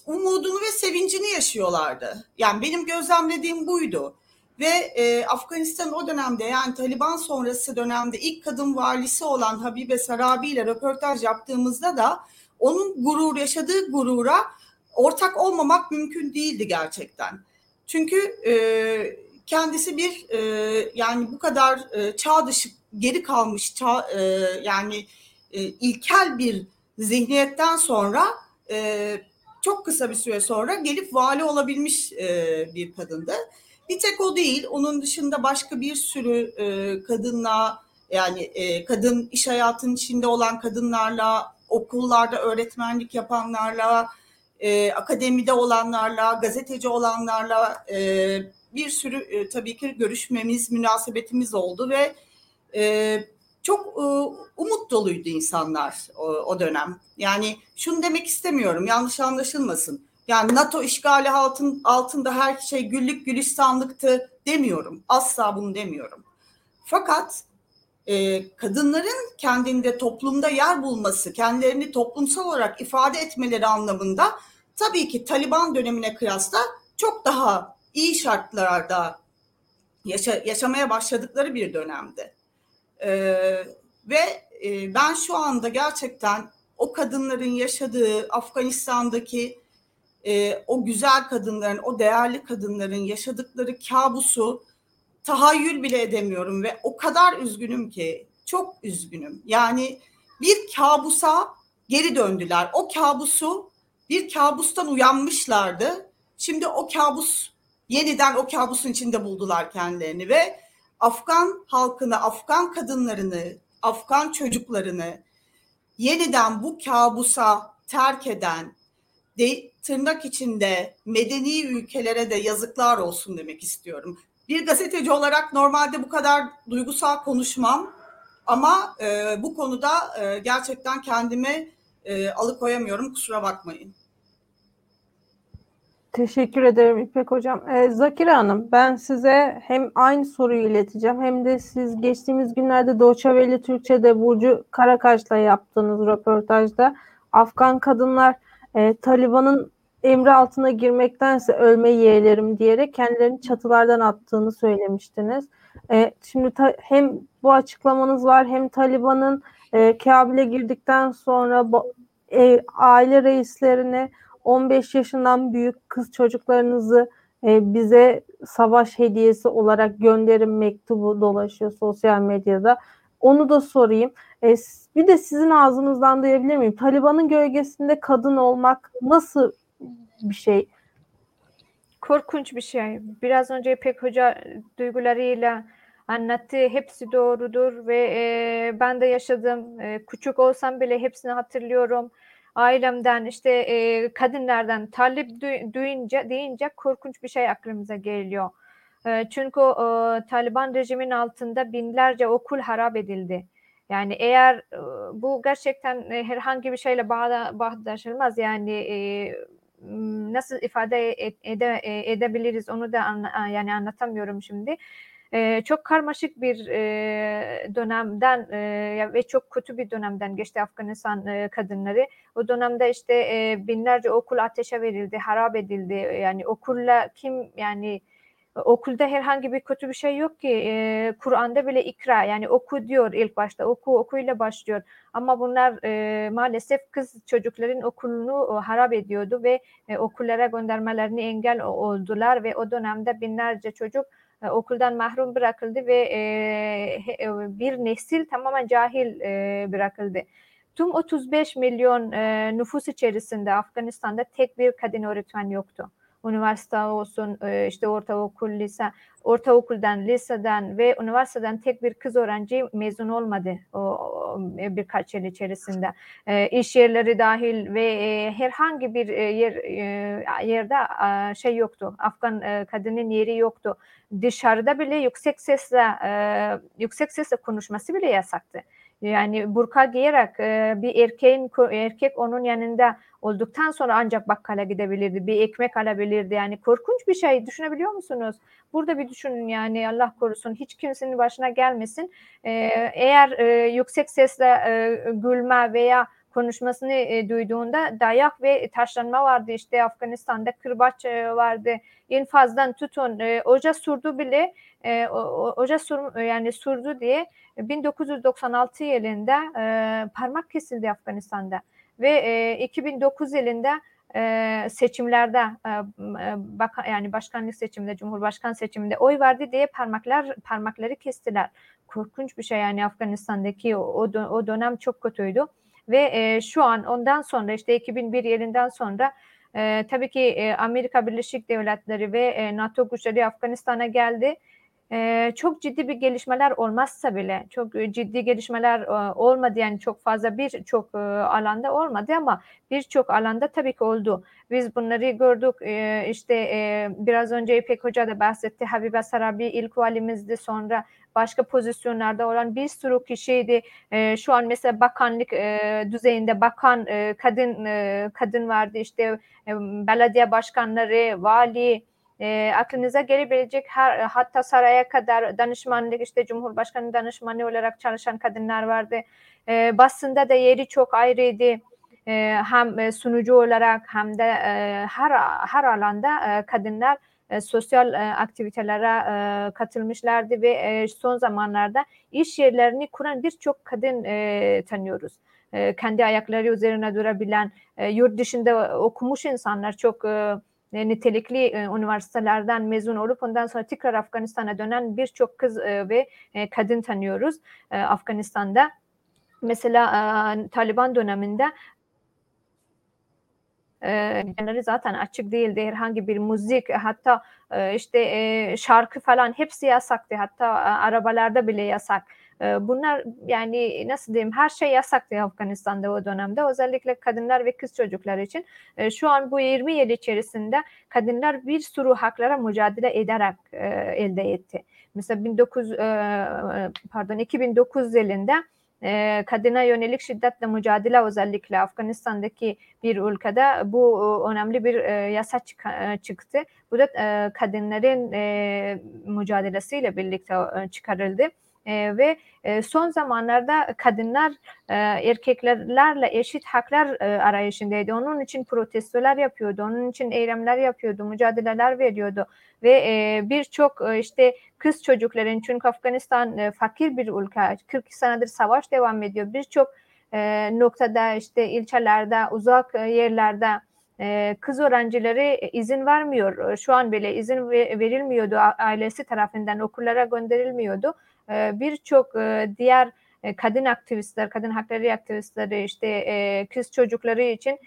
Speaker 3: umudunu ve sevincini yaşıyorlardı. Yani benim gözlemlediğim buydu. Ve e, Afganistan o dönemde yani Taliban sonrası dönemde ilk kadın valisi olan Habibe Sarabi ile röportaj yaptığımızda da onun gurur yaşadığı gurura ortak olmamak mümkün değildi gerçekten. Çünkü e, kendisi bir e, yani bu kadar e, çağ dışı geri kalmış çağ, e, yani e, ilkel bir zihniyetten sonra e, çok kısa bir süre sonra gelip vali olabilmiş e, bir kadındı. Bir tek o değil, onun dışında başka bir sürü e, kadınla yani e, kadın iş hayatının içinde olan kadınlarla, okullarda öğretmenlik yapanlarla, e, akademide olanlarla, gazeteci olanlarla e, bir sürü e, tabii ki görüşmemiz, münasebetimiz oldu ve e, çok e, umut doluydu insanlar o, o dönem. Yani şunu demek istemiyorum, yanlış anlaşılmasın. Yani NATO işgali altın, altında her şey güllük gülistanlıktı demiyorum. Asla bunu demiyorum. Fakat e, kadınların kendinde toplumda yer bulması, kendilerini toplumsal olarak ifade etmeleri anlamında tabii ki Taliban dönemine kıyasla çok daha iyi şartlarda yaşa, yaşamaya başladıkları bir dönemdi. E, ve e, ben şu anda gerçekten o kadınların yaşadığı Afganistan'daki e, o güzel kadınların, o değerli kadınların yaşadıkları kabusu tahayyül bile edemiyorum ve o kadar üzgünüm ki çok üzgünüm. Yani bir kabusa geri döndüler. O kabusu bir kabustan uyanmışlardı. Şimdi o kabus yeniden o kabusun içinde buldular kendilerini ve Afgan halkını, Afgan kadınlarını, Afgan çocuklarını yeniden bu kabusa terk eden de, tırnak içinde medeni ülkelere de yazıklar olsun demek istiyorum. Bir gazeteci olarak normalde bu kadar duygusal konuşmam ama e, bu konuda e, gerçekten kendimi e, alıkoyamıyorum kusura bakmayın.
Speaker 1: Teşekkür ederim İpek Hocam. Ee, Zakire Hanım ben size hem aynı soruyu ileteceğim hem de siz geçtiğimiz günlerde Doğu Türkçe'de Burcu Karakaş'la yaptığınız röportajda Afgan kadınlar e, Taliban'ın emri altına girmektense ölme yeğlerim diyerek kendilerini çatılardan attığını söylemiştiniz. E, şimdi ta, hem bu açıklamanız var hem Taliban'ın e, Kabil'e girdikten sonra e, aile reislerine 15 yaşından büyük kız çocuklarınızı e, bize savaş hediyesi olarak gönderin mektubu dolaşıyor sosyal medyada. Onu da sorayım. E, bir de sizin ağzınızdan duyabilir miyim? Taliban'ın gölgesinde kadın olmak nasıl bir şey?
Speaker 2: Korkunç bir şey. Biraz önce İpek Hoca duygularıyla anlattı. Hepsi doğrudur ve e, ben de yaşadım. E, küçük olsam bile hepsini hatırlıyorum. Ailemden işte e, kadınlardan talep duyunca deyince korkunç bir şey aklımıza geliyor. E, çünkü e, Taliban rejimin altında binlerce okul harap edildi. Yani eğer e, bu gerçekten e, herhangi bir şeyle bağda, bağdaşılmaz yani e, nasıl ifade ede, edebiliriz onu da anla, yani anlatamıyorum şimdi. Çok karmaşık bir e, dönemden e, ve çok kötü bir dönemden geçti Afganistan e, kadınları. O dönemde işte e, binlerce okul ateşe verildi, harap edildi. Yani okulla kim yani okulda herhangi bir kötü bir şey yok ki. E, Kur'an'da bile ikra yani oku diyor ilk başta. Oku okuyla başlıyor. Ama bunlar e, maalesef kız çocukların okulunu harap ediyordu ve e, okullara göndermelerini engel oldular ve o dönemde binlerce çocuk e, okuldan mahrum bırakıldı ve e, e, bir nesil tamamen cahil e, bırakıldı. Tüm 35 milyon e, nüfus içerisinde Afganistan'da tek bir kadın öğretmen yoktu üniversite olsun, e, işte ortaokul, lise, ortaokuldan, liseden ve üniversiteden tek bir kız öğrenci mezun olmadı o, birkaç yıl içerisinde. E, iş yerleri dahil ve e, herhangi bir yer yerde şey yoktu. Afgan kadının yeri yoktu. Dışarıda bile yüksek sesle yüksek sesle konuşması bile yasaktı. Yani burka giyerek e, bir erkeğin erkek onun yanında olduktan sonra ancak bakkala gidebilirdi. Bir ekmek alabilirdi. Yani korkunç bir şey. Düşünebiliyor musunuz? Burada bir düşünün yani Allah korusun hiç kimsenin başına gelmesin. E, eğer e, yüksek sesle e, gülme veya konuşmasını e, duyduğunda dayak ve taşlanma vardı işte Afganistan'da kırbaç e, vardı infazdan tutun e, oca surdu bile e, oca sur, yani surdu diye 1996 yılında e, parmak kesildi Afganistan'da ve e, 2009 yılında e, seçimlerde e, bak yani başkanlık seçiminde cumhurbaşkan seçiminde oy verdi diye parmaklar parmakları kestiler. Korkunç bir şey yani Afganistan'daki o, o dönem çok kötüydü ve e, şu an ondan sonra işte 2001 yılından sonra e, tabii ki e, Amerika Birleşik Devletleri ve e, NATO güçleri Afganistan'a geldi e, çok ciddi bir gelişmeler olmazsa bile çok ciddi gelişmeler e, olmadı yani çok fazla birçok e, alanda olmadı ama birçok alanda tabii ki oldu. Biz bunları gördük e, işte e, biraz önce İpek Hoca da bahsetti Habibe Sarabi ilk valimizdi sonra başka pozisyonlarda olan bir sürü kişiydi. E, şu an mesela bakanlık e, düzeyinde bakan e, kadın e, kadın vardı işte e, belediye başkanları, vali, e, aklınıza gelebilecek her hatta saraya kadar danışmanlık işte Cumhurbaşkanı danışmanı olarak çalışan kadınlar vardı. E, basında da yeri çok ayrıydı. E, hem sunucu olarak hem de e, her her alanda e, kadınlar e, sosyal e, aktivitelere e, katılmışlardı ve e, son zamanlarda iş yerlerini kuran birçok kadın e, tanıyoruz. E, kendi ayakları üzerine durabilen, e, yurt dışında okumuş insanlar çok e, nitelikli e, üniversitelerden mezun olup ondan sonra tekrar Afganistan'a dönen birçok kız e, ve e, kadın tanıyoruz e, Afganistan'da. Mesela e, Taliban döneminde genleri zaten açık değildi. Herhangi bir müzik hatta e, işte e, şarkı falan hepsi yasaktı. Hatta e, arabalarda bile yasak. E, bunlar yani nasıl diyeyim her şey yasaktı Afganistan'da o dönemde. Özellikle kadınlar ve kız çocuklar için. E, şu an bu 20 yıl içerisinde kadınlar bir sürü haklara mücadele ederek e, elde etti. Mesela 19 e, pardon 2009 yılında e, kadına yönelik şiddetle mücadele özellikle Afganistan'daki bir ülkede bu e, önemli bir e, yasa e, çıktı. Bu da e, kadınların e, mücadelesiyle birlikte e, çıkarıldı. E, ve e, son zamanlarda kadınlar e, erkeklerle eşit haklar e, arayışındaydı. Onun için protestolar yapıyordu, onun için eylemler yapıyordu, mücadeleler veriyordu ve e, birçok e, işte kız çocukların çünkü Afganistan e, fakir bir ülke, 40 senedir savaş devam ediyor. Birçok e, noktada işte ilçelerde, uzak e, yerlerde e, kız öğrencileri izin vermiyor. Şu an bile izin verilmiyordu ailesi tarafından okullara gönderilmiyordu birçok e, diğer e, kadın aktivistler, kadın hakları aktivistleri, işte kız çocukları için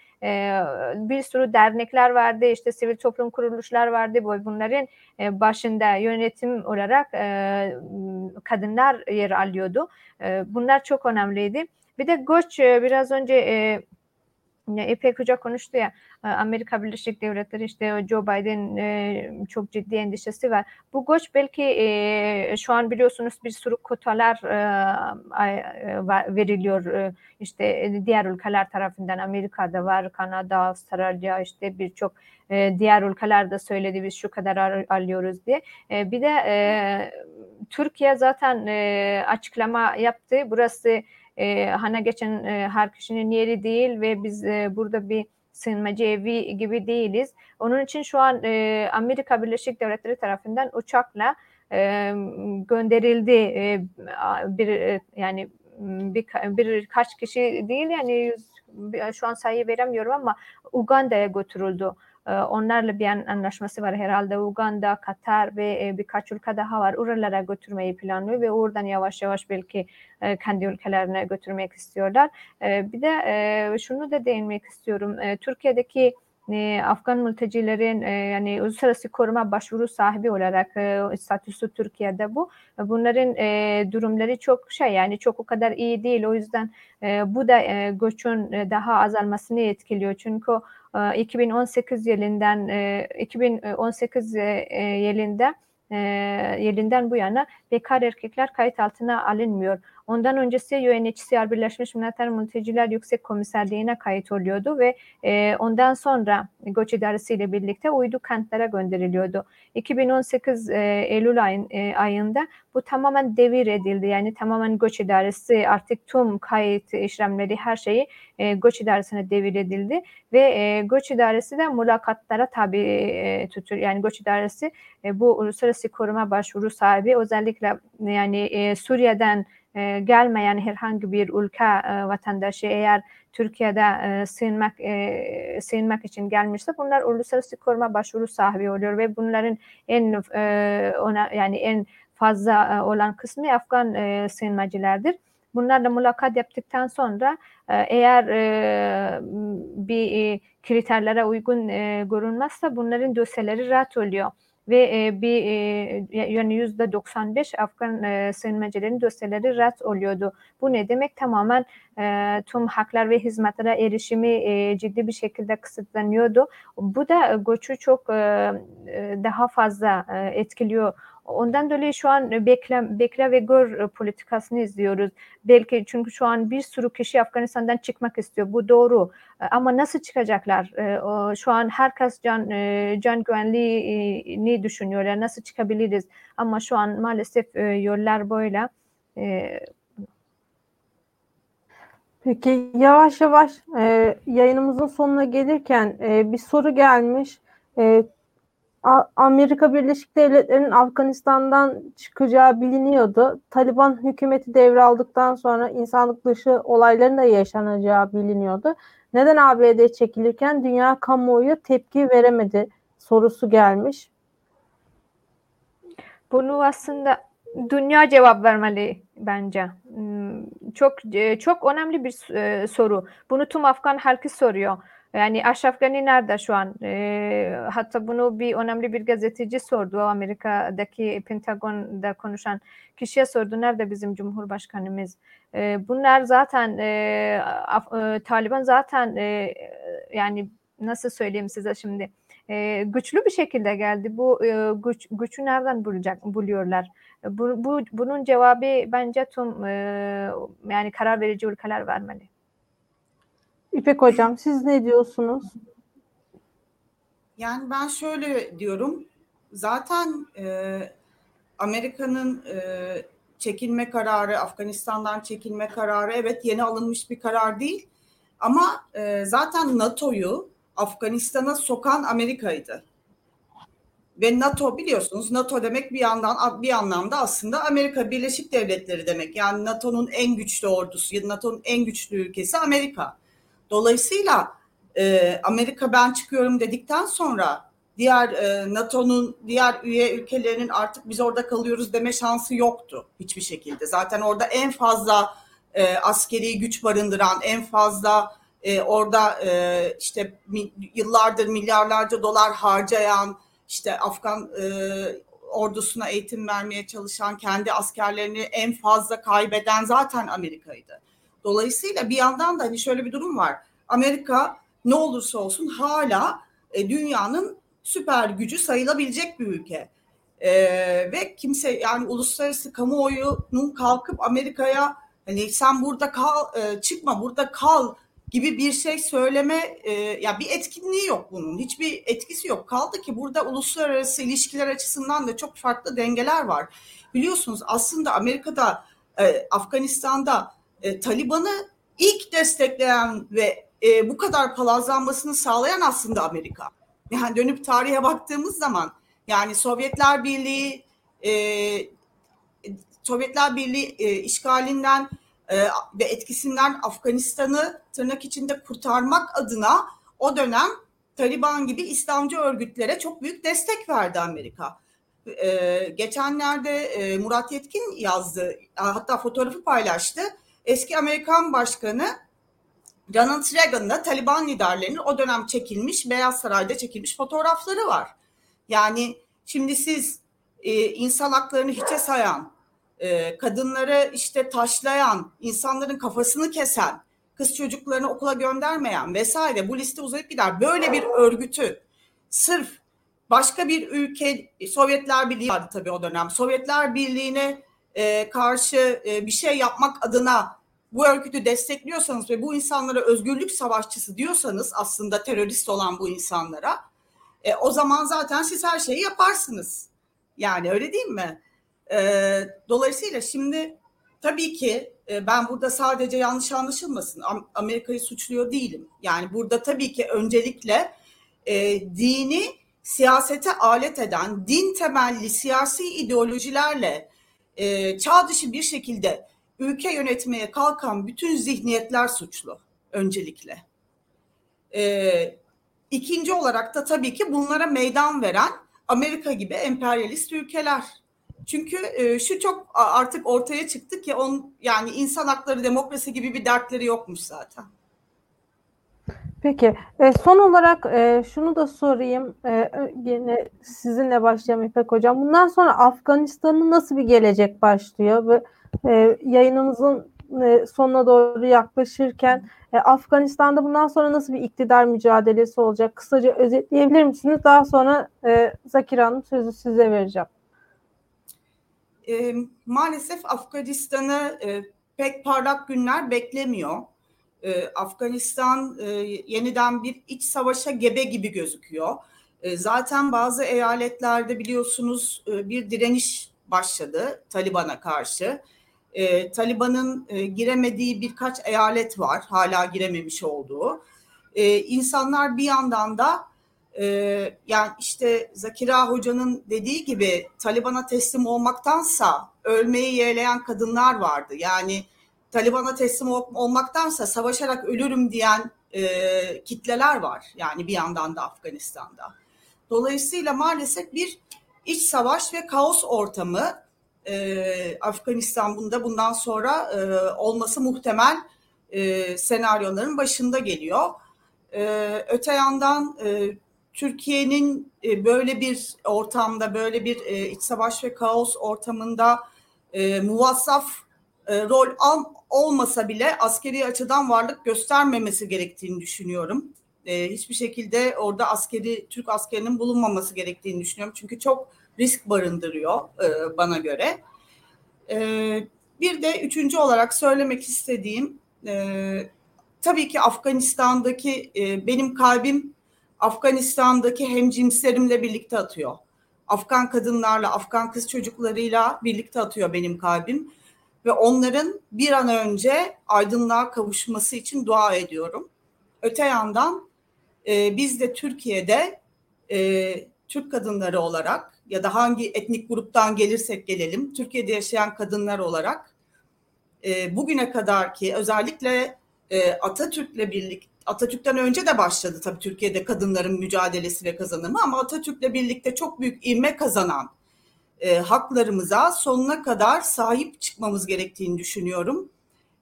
Speaker 2: bir sürü dernekler vardı, işte sivil toplum kuruluşlar vardı. Bunların başında yönetim olarak kadınlar yer alıyordu. Bunlar çok önemliydi. Bir de göç biraz önce İpek Hoca konuştu ya Amerika Birleşik Devletleri işte Joe Biden e, çok ciddi endişesi var. Bu göç belki e, şu an biliyorsunuz bir sürü kotalar e, veriliyor işte diğer ülkeler tarafından Amerika'da var, Kanada, Avustralya işte birçok diğer ülkeler de söyledi biz şu kadar alıyoruz diye. bir de Türkiye zaten açıklama yaptı. Burası e, hani geçen e, her kişinin yeri değil ve biz e, burada bir sığınmacı evi gibi değiliz. Onun için şu an e, Amerika Birleşik Devletleri tarafından uçakla e, gönderildi e, bir e, yani bir, birkaç kişi değil yani yüz, şu an sayı veremiyorum ama Uganda'ya götürüldü. Ee, onlarla bir anlaşması var herhalde. Uganda, Katar ve e, birkaç ülke daha var. Oralara götürmeyi planlıyor ve oradan yavaş yavaş belki e, kendi ülkelerine götürmek istiyorlar. E, bir de şunu da değinmek istiyorum. Türkiye'deki Afgan mültecilerin yani uluslararası koruma başvuru sahibi olarak statüsü Türkiye'de bu. Bunların durumları çok şey yani çok o kadar iyi değil. O yüzden bu da göçün daha azalmasını etkiliyor. Çünkü 2018 yılından 2018 yılında yılından bu yana bekar erkekler kayıt altına alınmıyor. Ondan öncesi UNHCR Birleşmiş Milletler Mülteciler Yüksek Komiserliğine kayıt oluyordu ve e, ondan sonra göç idaresi ile birlikte uydu kentlere gönderiliyordu. 2018 e, Eylül ayın, e, ayında bu tamamen devir edildi. Yani tamamen göç idaresi artık tüm kayıt işlemleri her şeyi e, göç idaresine devir edildi ve e, göç idaresi de mülakatlara tabi e, tutuyor. Yani göç idaresi e, bu uluslararası koruma başvuru sahibi özellikle yani e, Suriye'den e, gelmeyen herhangi bir ülke e, vatandaşı eğer Türkiye'de e, sığınmak e, sığınmak için gelmişse bunlar uluslararası koruma başvuru sahibi oluyor ve bunların en e, ona yani en fazla olan kısmı Afgan e, sığınmacılardır. Bunlarla mülakat yaptıktan sonra eğer bir kriterlere uygun görünmezse bunların dosyaları rat oluyor ve e, bir e, yani yüzde 95 Afgan e, sığınmacıların dosyaları red oluyordu. Bu ne demek? Tamamen e, tüm haklar ve hizmetlere erişimi e, ciddi bir şekilde kısıtlanıyordu. Bu da göçü çok e, e daha fazla e, etkiliyor Ondan dolayı şu an bekle, bekle ve gör politikasını izliyoruz. Belki çünkü şu an bir sürü kişi Afganistan'dan çıkmak istiyor. Bu doğru. Ama nasıl çıkacaklar? Şu an herkes can e, can güvenliğini düşünüyorlar. Nasıl çıkabiliriz? Ama şu an maalesef e, yollar böyle.
Speaker 1: Peki yavaş yavaş e, yayınımızın sonuna gelirken e, bir soru gelmiş. E, Amerika Birleşik Devletleri'nin Afganistan'dan çıkacağı biliniyordu. Taliban hükümeti devraldıktan sonra insanlık dışı olayların da yaşanacağı biliniyordu. Neden ABD çekilirken dünya kamuoyu tepki veremedi sorusu gelmiş.
Speaker 2: Bunu aslında dünya cevap vermeli bence. Hmm, çok çok önemli bir e, soru. Bunu tüm Afgan halkı soruyor. Yani Aşraf Gani nerede şu an? E, hatta bunu bir önemli bir gazeteci sordu. Amerika'daki Pentagon'da konuşan kişiye sordu. Nerede bizim Cumhurbaşkanımız? E, bunlar zaten e, Af, e, Taliban zaten e, yani nasıl söyleyeyim size şimdi e, güçlü bir şekilde geldi. Bu e, güç, gücü nereden bulacak buluyorlar? Bu, bu bunun cevabı bence tüm e, yani karar verici ülkeler vermeli.
Speaker 1: İpek Hocam siz ne diyorsunuz?
Speaker 3: Yani ben şöyle diyorum. Zaten e, Amerika'nın e, çekilme kararı, Afganistan'dan çekilme kararı evet yeni alınmış bir karar değil. Ama e, zaten NATO'yu Afganistan'a sokan Amerika'ydı. Ve NATO biliyorsunuz NATO demek bir yandan bir anlamda aslında Amerika Birleşik Devletleri demek. Yani NATO'nun en güçlü ordusu, NATO'nun en güçlü ülkesi Amerika. Dolayısıyla e, Amerika ben çıkıyorum dedikten sonra diğer e, NATO'nun diğer üye ülkelerinin artık biz orada kalıyoruz deme şansı yoktu hiçbir şekilde. Zaten orada en fazla e, askeri güç barındıran, en fazla e, orada e, işte mi, yıllardır milyarlarca dolar harcayan, işte Afgan e, ordusuna eğitim vermeye çalışan, kendi askerlerini en fazla kaybeden zaten Amerika'ydı. Dolayısıyla bir yandan da hani şöyle bir durum var. Amerika ne olursa olsun hala e, dünyanın süper gücü sayılabilecek bir ülke. E, ve kimse yani uluslararası kamuoyunun kalkıp Amerika'ya hani sen burada kal e, çıkma burada kal gibi bir şey söyleme e, ya bir etkinliği yok bunun. Hiçbir etkisi yok. Kaldı ki burada uluslararası ilişkiler açısından da çok farklı dengeler var. Biliyorsunuz aslında Amerika'da e, Afganistan'da e, Taliban'ı ilk destekleyen ve e, bu kadar palazlanmasını sağlayan aslında Amerika. Yani dönüp tarihe baktığımız zaman yani Sovyetler Birliği e, Sovyetler Birliği e, işgalinden e, ve etkisinden Afganistan'ı tırnak içinde kurtarmak adına o dönem Taliban gibi İslamcı örgütlere çok büyük destek verdi Amerika. E, geçenlerde e, Murat Yetkin yazdı, hatta fotoğrafı paylaştı eski Amerikan Başkanı Ronald Reagan'da Taliban liderlerinin o dönem çekilmiş Beyaz Saray'da çekilmiş fotoğrafları var. Yani şimdi siz e, insan haklarını hiçe sayan, e, kadınları işte taşlayan, insanların kafasını kesen, kız çocuklarını okula göndermeyen vesaire bu liste uzayıp gider. Böyle bir örgütü sırf başka bir ülke Sovyetler Birliği vardı tabii o dönem. Sovyetler Birliği'ne e, karşı e, bir şey yapmak adına bu örgütü destekliyorsanız ve bu insanlara özgürlük savaşçısı diyorsanız aslında terörist olan bu insanlara e, o zaman zaten siz her şeyi yaparsınız. Yani öyle değil mi? E, dolayısıyla şimdi tabii ki e, ben burada sadece yanlış anlaşılmasın Amerika'yı suçluyor değilim. Yani burada tabii ki öncelikle e, dini siyasete alet eden din temelli siyasi ideolojilerle e, çağ dışı bir şekilde ülke yönetmeye kalkan bütün zihniyetler suçlu öncelikle. E, ikinci olarak da tabii ki bunlara meydan veren Amerika gibi emperyalist ülkeler. Çünkü e, şu çok artık ortaya çıktı ki on yani insan hakları demokrasi gibi bir dertleri yokmuş zaten.
Speaker 1: Peki e, son olarak e, şunu da sorayım e, yine sizinle başlayalım İpek Hocam. Bundan sonra Afganistan'ın nasıl bir gelecek başlıyor ve e, yayınımızın e, sonuna doğru yaklaşırken e, Afganistan'da bundan sonra nasıl bir iktidar mücadelesi olacak? Kısaca özetleyebilir misiniz? Daha sonra e, Zakir Hanım sözü size vereceğim.
Speaker 3: E, maalesef Afganistan'ı e, pek parlak günler beklemiyor. E, Afganistan e, yeniden bir iç savaşa gebe gibi gözüküyor. E, zaten bazı eyaletlerde biliyorsunuz e, bir direniş başladı Taliban'a karşı. E, Taliban'ın e, giremediği birkaç eyalet var, hala girememiş olduğu. E, insanlar bir yandan da e, yani işte Zakira Hoca'nın dediği gibi Taliban'a teslim olmaktansa ölmeyi yeğleyen kadınlar vardı. Yani Taliban'a teslim olmaktansa savaşarak ölürüm diyen e, kitleler var. Yani bir yandan da Afganistan'da. Dolayısıyla maalesef bir iç savaş ve kaos ortamı e, Afganistan bunda bundan sonra e, olması muhtemel e, senaryoların başında geliyor. E, öte yandan e, Türkiye'nin e, böyle bir ortamda, böyle bir e, iç savaş ve kaos ortamında e, muvassaf e, rol al, olmasa bile askeri açıdan varlık göstermemesi gerektiğini düşünüyorum. E, hiçbir şekilde orada askeri Türk askerinin bulunmaması gerektiğini düşünüyorum. Çünkü çok risk barındırıyor e, bana göre. E, bir de üçüncü olarak söylemek istediğim e, tabii ki Afganistan'daki e, benim kalbim Afganistan'daki hemcinslerimle birlikte atıyor. Afgan kadınlarla, Afgan kız çocuklarıyla birlikte atıyor benim kalbim ve onların bir an önce aydınlığa kavuşması için dua ediyorum. Öte yandan e, biz de Türkiye'de e, Türk kadınları olarak ya da hangi etnik gruptan gelirsek gelelim Türkiye'de yaşayan kadınlar olarak e, bugüne kadar ki özellikle e, Atatürk'le birlikte Atatürk'ten önce de başladı tabii Türkiye'de kadınların mücadelesi ve kazanımı ama Atatürk'le birlikte çok büyük ivme kazanan e, haklarımıza sonuna kadar sahip çıkmamız gerektiğini düşünüyorum.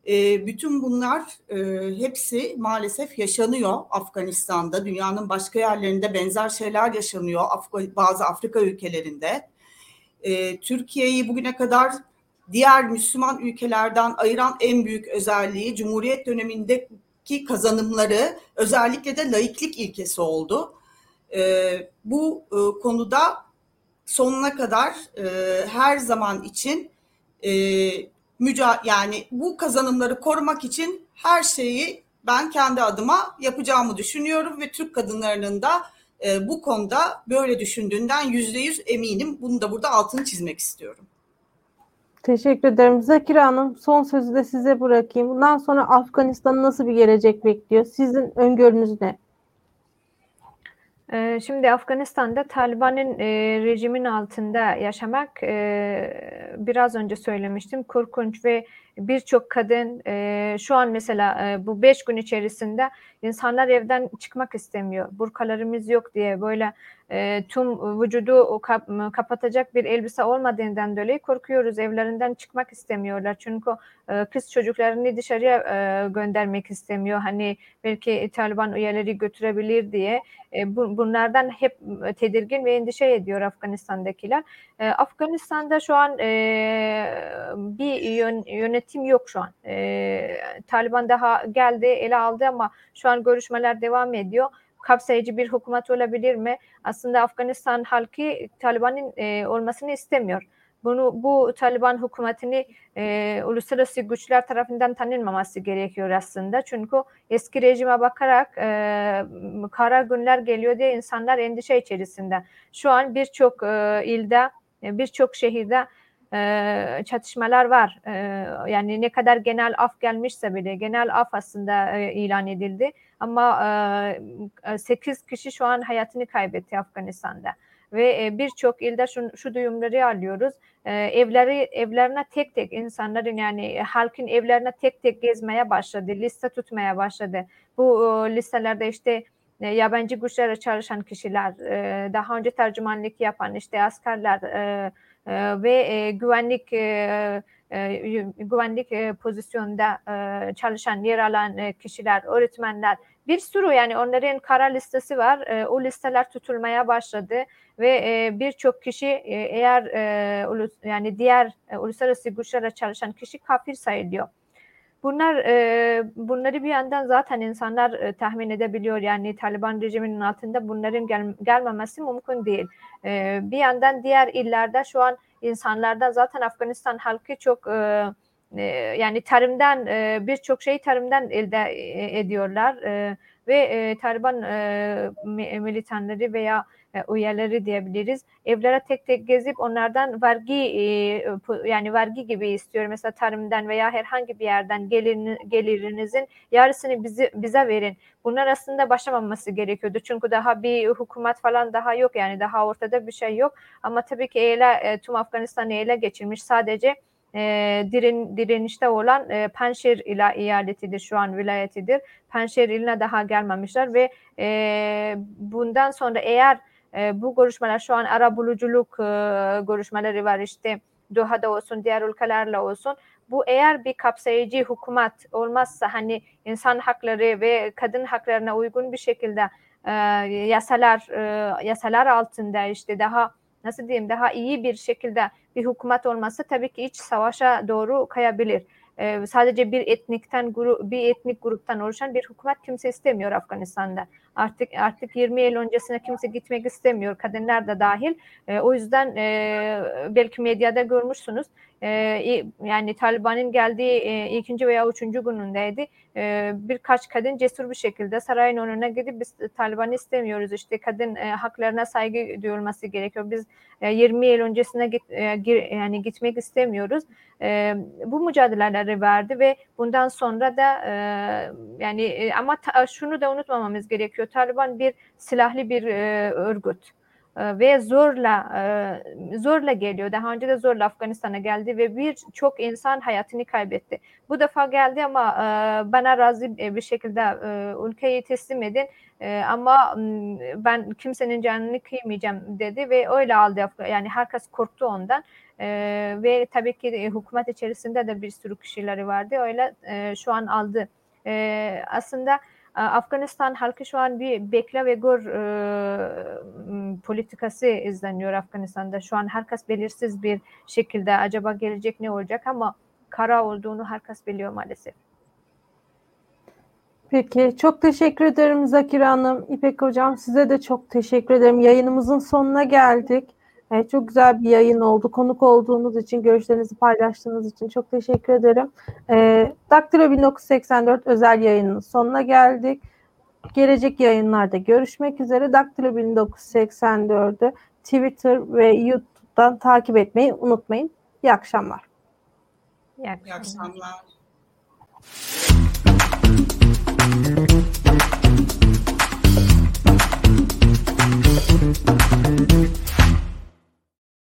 Speaker 3: E, bütün bunlar e, hepsi maalesef yaşanıyor Afganistan'da, dünyanın başka yerlerinde benzer şeyler yaşanıyor Af- bazı Afrika ülkelerinde. E, Türkiye'yi bugüne kadar diğer Müslüman ülkelerden ayıran en büyük özelliği Cumhuriyet dönemindeki kazanımları özellikle de laiklik ilkesi oldu. E, bu e, konuda sonuna kadar e, her zaman için e, müca yani bu kazanımları korumak için her şeyi ben kendi adıma yapacağımı düşünüyorum ve Türk kadınlarının da e, bu konuda böyle düşündüğünden yüzde yüz eminim. Bunu da burada altını çizmek istiyorum.
Speaker 1: Teşekkür ederim. Zakira Hanım son sözü de size bırakayım. Bundan sonra Afganistan'ı nasıl bir gelecek bekliyor? Sizin öngörünüz ne?
Speaker 2: Şimdi Afganistan'da Taliban'ın e, rejimin altında yaşamak e, biraz önce söylemiştim. Korkunç ve birçok kadın e, şu an mesela e, bu beş gün içerisinde insanlar evden çıkmak istemiyor. Burkalarımız yok diye böyle e, tüm vücudu kap, kapatacak bir elbise olmadığından dolayı korkuyoruz. Evlerinden çıkmak istemiyorlar. Çünkü e, kız çocuklarını dışarıya e, göndermek istemiyor. Hani belki Taliban üyeleri götürebilir diye. E, bu, bunlardan hep tedirgin ve endişe ediyor Afganistan'dakiler. E, Afganistan'da şu an e, bir yön, yönetim yok şu an. E, Taliban daha geldi, ele aldı ama şu an görüşmeler devam ediyor kapsayıcı bir hükümet olabilir mi? Aslında Afganistan halkı Taliban'ın e, olmasını istemiyor. Bunu bu Taliban hükümetini e, uluslararası güçler tarafından tanınmaması gerekiyor aslında. Çünkü eski rejime bakarak e, kara günler geliyor diye insanlar endişe içerisinde. Şu an birçok e, ilde, e, birçok şehirde çatışmalar var. Yani ne kadar genel af gelmişse bile genel af aslında ilan edildi. Ama e, 8 kişi şu an hayatını kaybetti Afganistan'da ve birçok ilde şu, şu duyumları alıyoruz. Evleri evlerine tek tek insanların yani halkın evlerine tek tek gezmeye başladı, liste tutmaya başladı. Bu listelerde işte yabancı güçlere çalışan kişiler, daha önce tercümanlık yapan işte askerler ve e, güvenlik e, e, güvenlik pozisyonda çalışan yer alan kişiler, öğretmenler bir sürü yani onların kara listesi var. O listeler tutulmaya başladı ve birçok kişi eğer yani diğer uluslararası güçlere çalışan kişi kafir sayılıyor. Bunlar e, bunları bir yandan zaten insanlar e, tahmin edebiliyor. Yani Taliban rejiminin altında bunların gel, gelmemesi mümkün değil. E, bir yandan diğer illerde şu an insanlarda zaten Afganistan halkı çok e, e, yani tarımdan e, birçok şeyi tarımdan elde e, ediyorlar e, ve e, Taliban e, militanları veya e, üyeleri diyebiliriz. Evlere tek tek gezip onlardan vergi e, yani vergi gibi istiyor. Mesela tarımdan veya herhangi bir yerden gelirin, gelirinizin yarısını bizi, bize verin. Bunlar aslında başlamaması gerekiyordu. Çünkü daha bir hükümet falan daha yok yani daha ortada bir şey yok. Ama tabii ki ele, e, tüm Afganistan'ı ele geçirmiş sadece e, diren, direnişte olan e, Penşehir ila eyaletidir şu an vilayetidir. Penşehir iline daha gelmemişler ve e, bundan sonra eğer e, bu görüşmeler şu an ara buluculuk e, görüşmeleri var işte Doha'da olsun diğer ülkelerle olsun. Bu eğer bir kapsayıcı hükümet olmazsa hani insan hakları ve kadın haklarına uygun bir şekilde e, yasalar e, yasalar altında işte daha nasıl diyeyim daha iyi bir şekilde bir hükümet olması tabii ki iç savaşa doğru kayabilir. Ee, sadece bir etnikten grup bir etnik gruptan oluşan bir hükümet kimse istemiyor Afganistan'da. Artık artık 20 yıl öncesine kimse gitmek istemiyor. Kadınlar da dahil. E, o yüzden e, belki medyada görmüşsünüz. E, yani Taliban'ın geldiği e, ikinci veya üçüncü günündeydi. E, birkaç kadın cesur bir şekilde sarayın önüne gidip biz Taliban'ı istemiyoruz. İşte kadın e, haklarına saygı duyulması gerekiyor. Biz e, 20 yıl öncesine git, e, gir, yani gitmek istemiyoruz. E, bu mücadeleleri verdi ve bundan sonra da e, yani e, ama ta, şunu da unutmamamız gerekiyor. Taliban bir silahlı bir e, örgüt e, ve zorla e, zorla geliyor. Daha önce de zorla Afganistan'a geldi ve birçok insan hayatını kaybetti. Bu defa geldi ama e, bana razı bir şekilde ülkeyi teslim edin ama ben kimsenin canını kıymayacağım dedi ve öyle aldı. Yani herkes korktu ondan. Ve tabii ki hükümet içerisinde de bir sürü kişileri vardı. Öyle şu an aldı. E, aslında Afganistan halkı şu an bir bekle ve gör e, politikası izleniyor Afganistan'da. Şu an herkes belirsiz bir şekilde acaba gelecek ne olacak ama kara olduğunu herkes biliyor maalesef.
Speaker 1: Peki çok teşekkür ederim Zakir Hanım. İpek Hocam size de çok teşekkür ederim. Yayınımızın sonuna geldik. Evet, çok güzel bir yayın oldu. Konuk olduğunuz için, görüşlerinizi paylaştığınız için çok teşekkür ederim. E, Daktilo 1984 özel yayının sonuna geldik. Gelecek yayınlarda görüşmek üzere. Daktilo 1984'ü Twitter ve YouTube'dan takip etmeyi unutmayın. İyi akşamlar.
Speaker 2: İyi akşamlar.
Speaker 3: İyi akşamlar.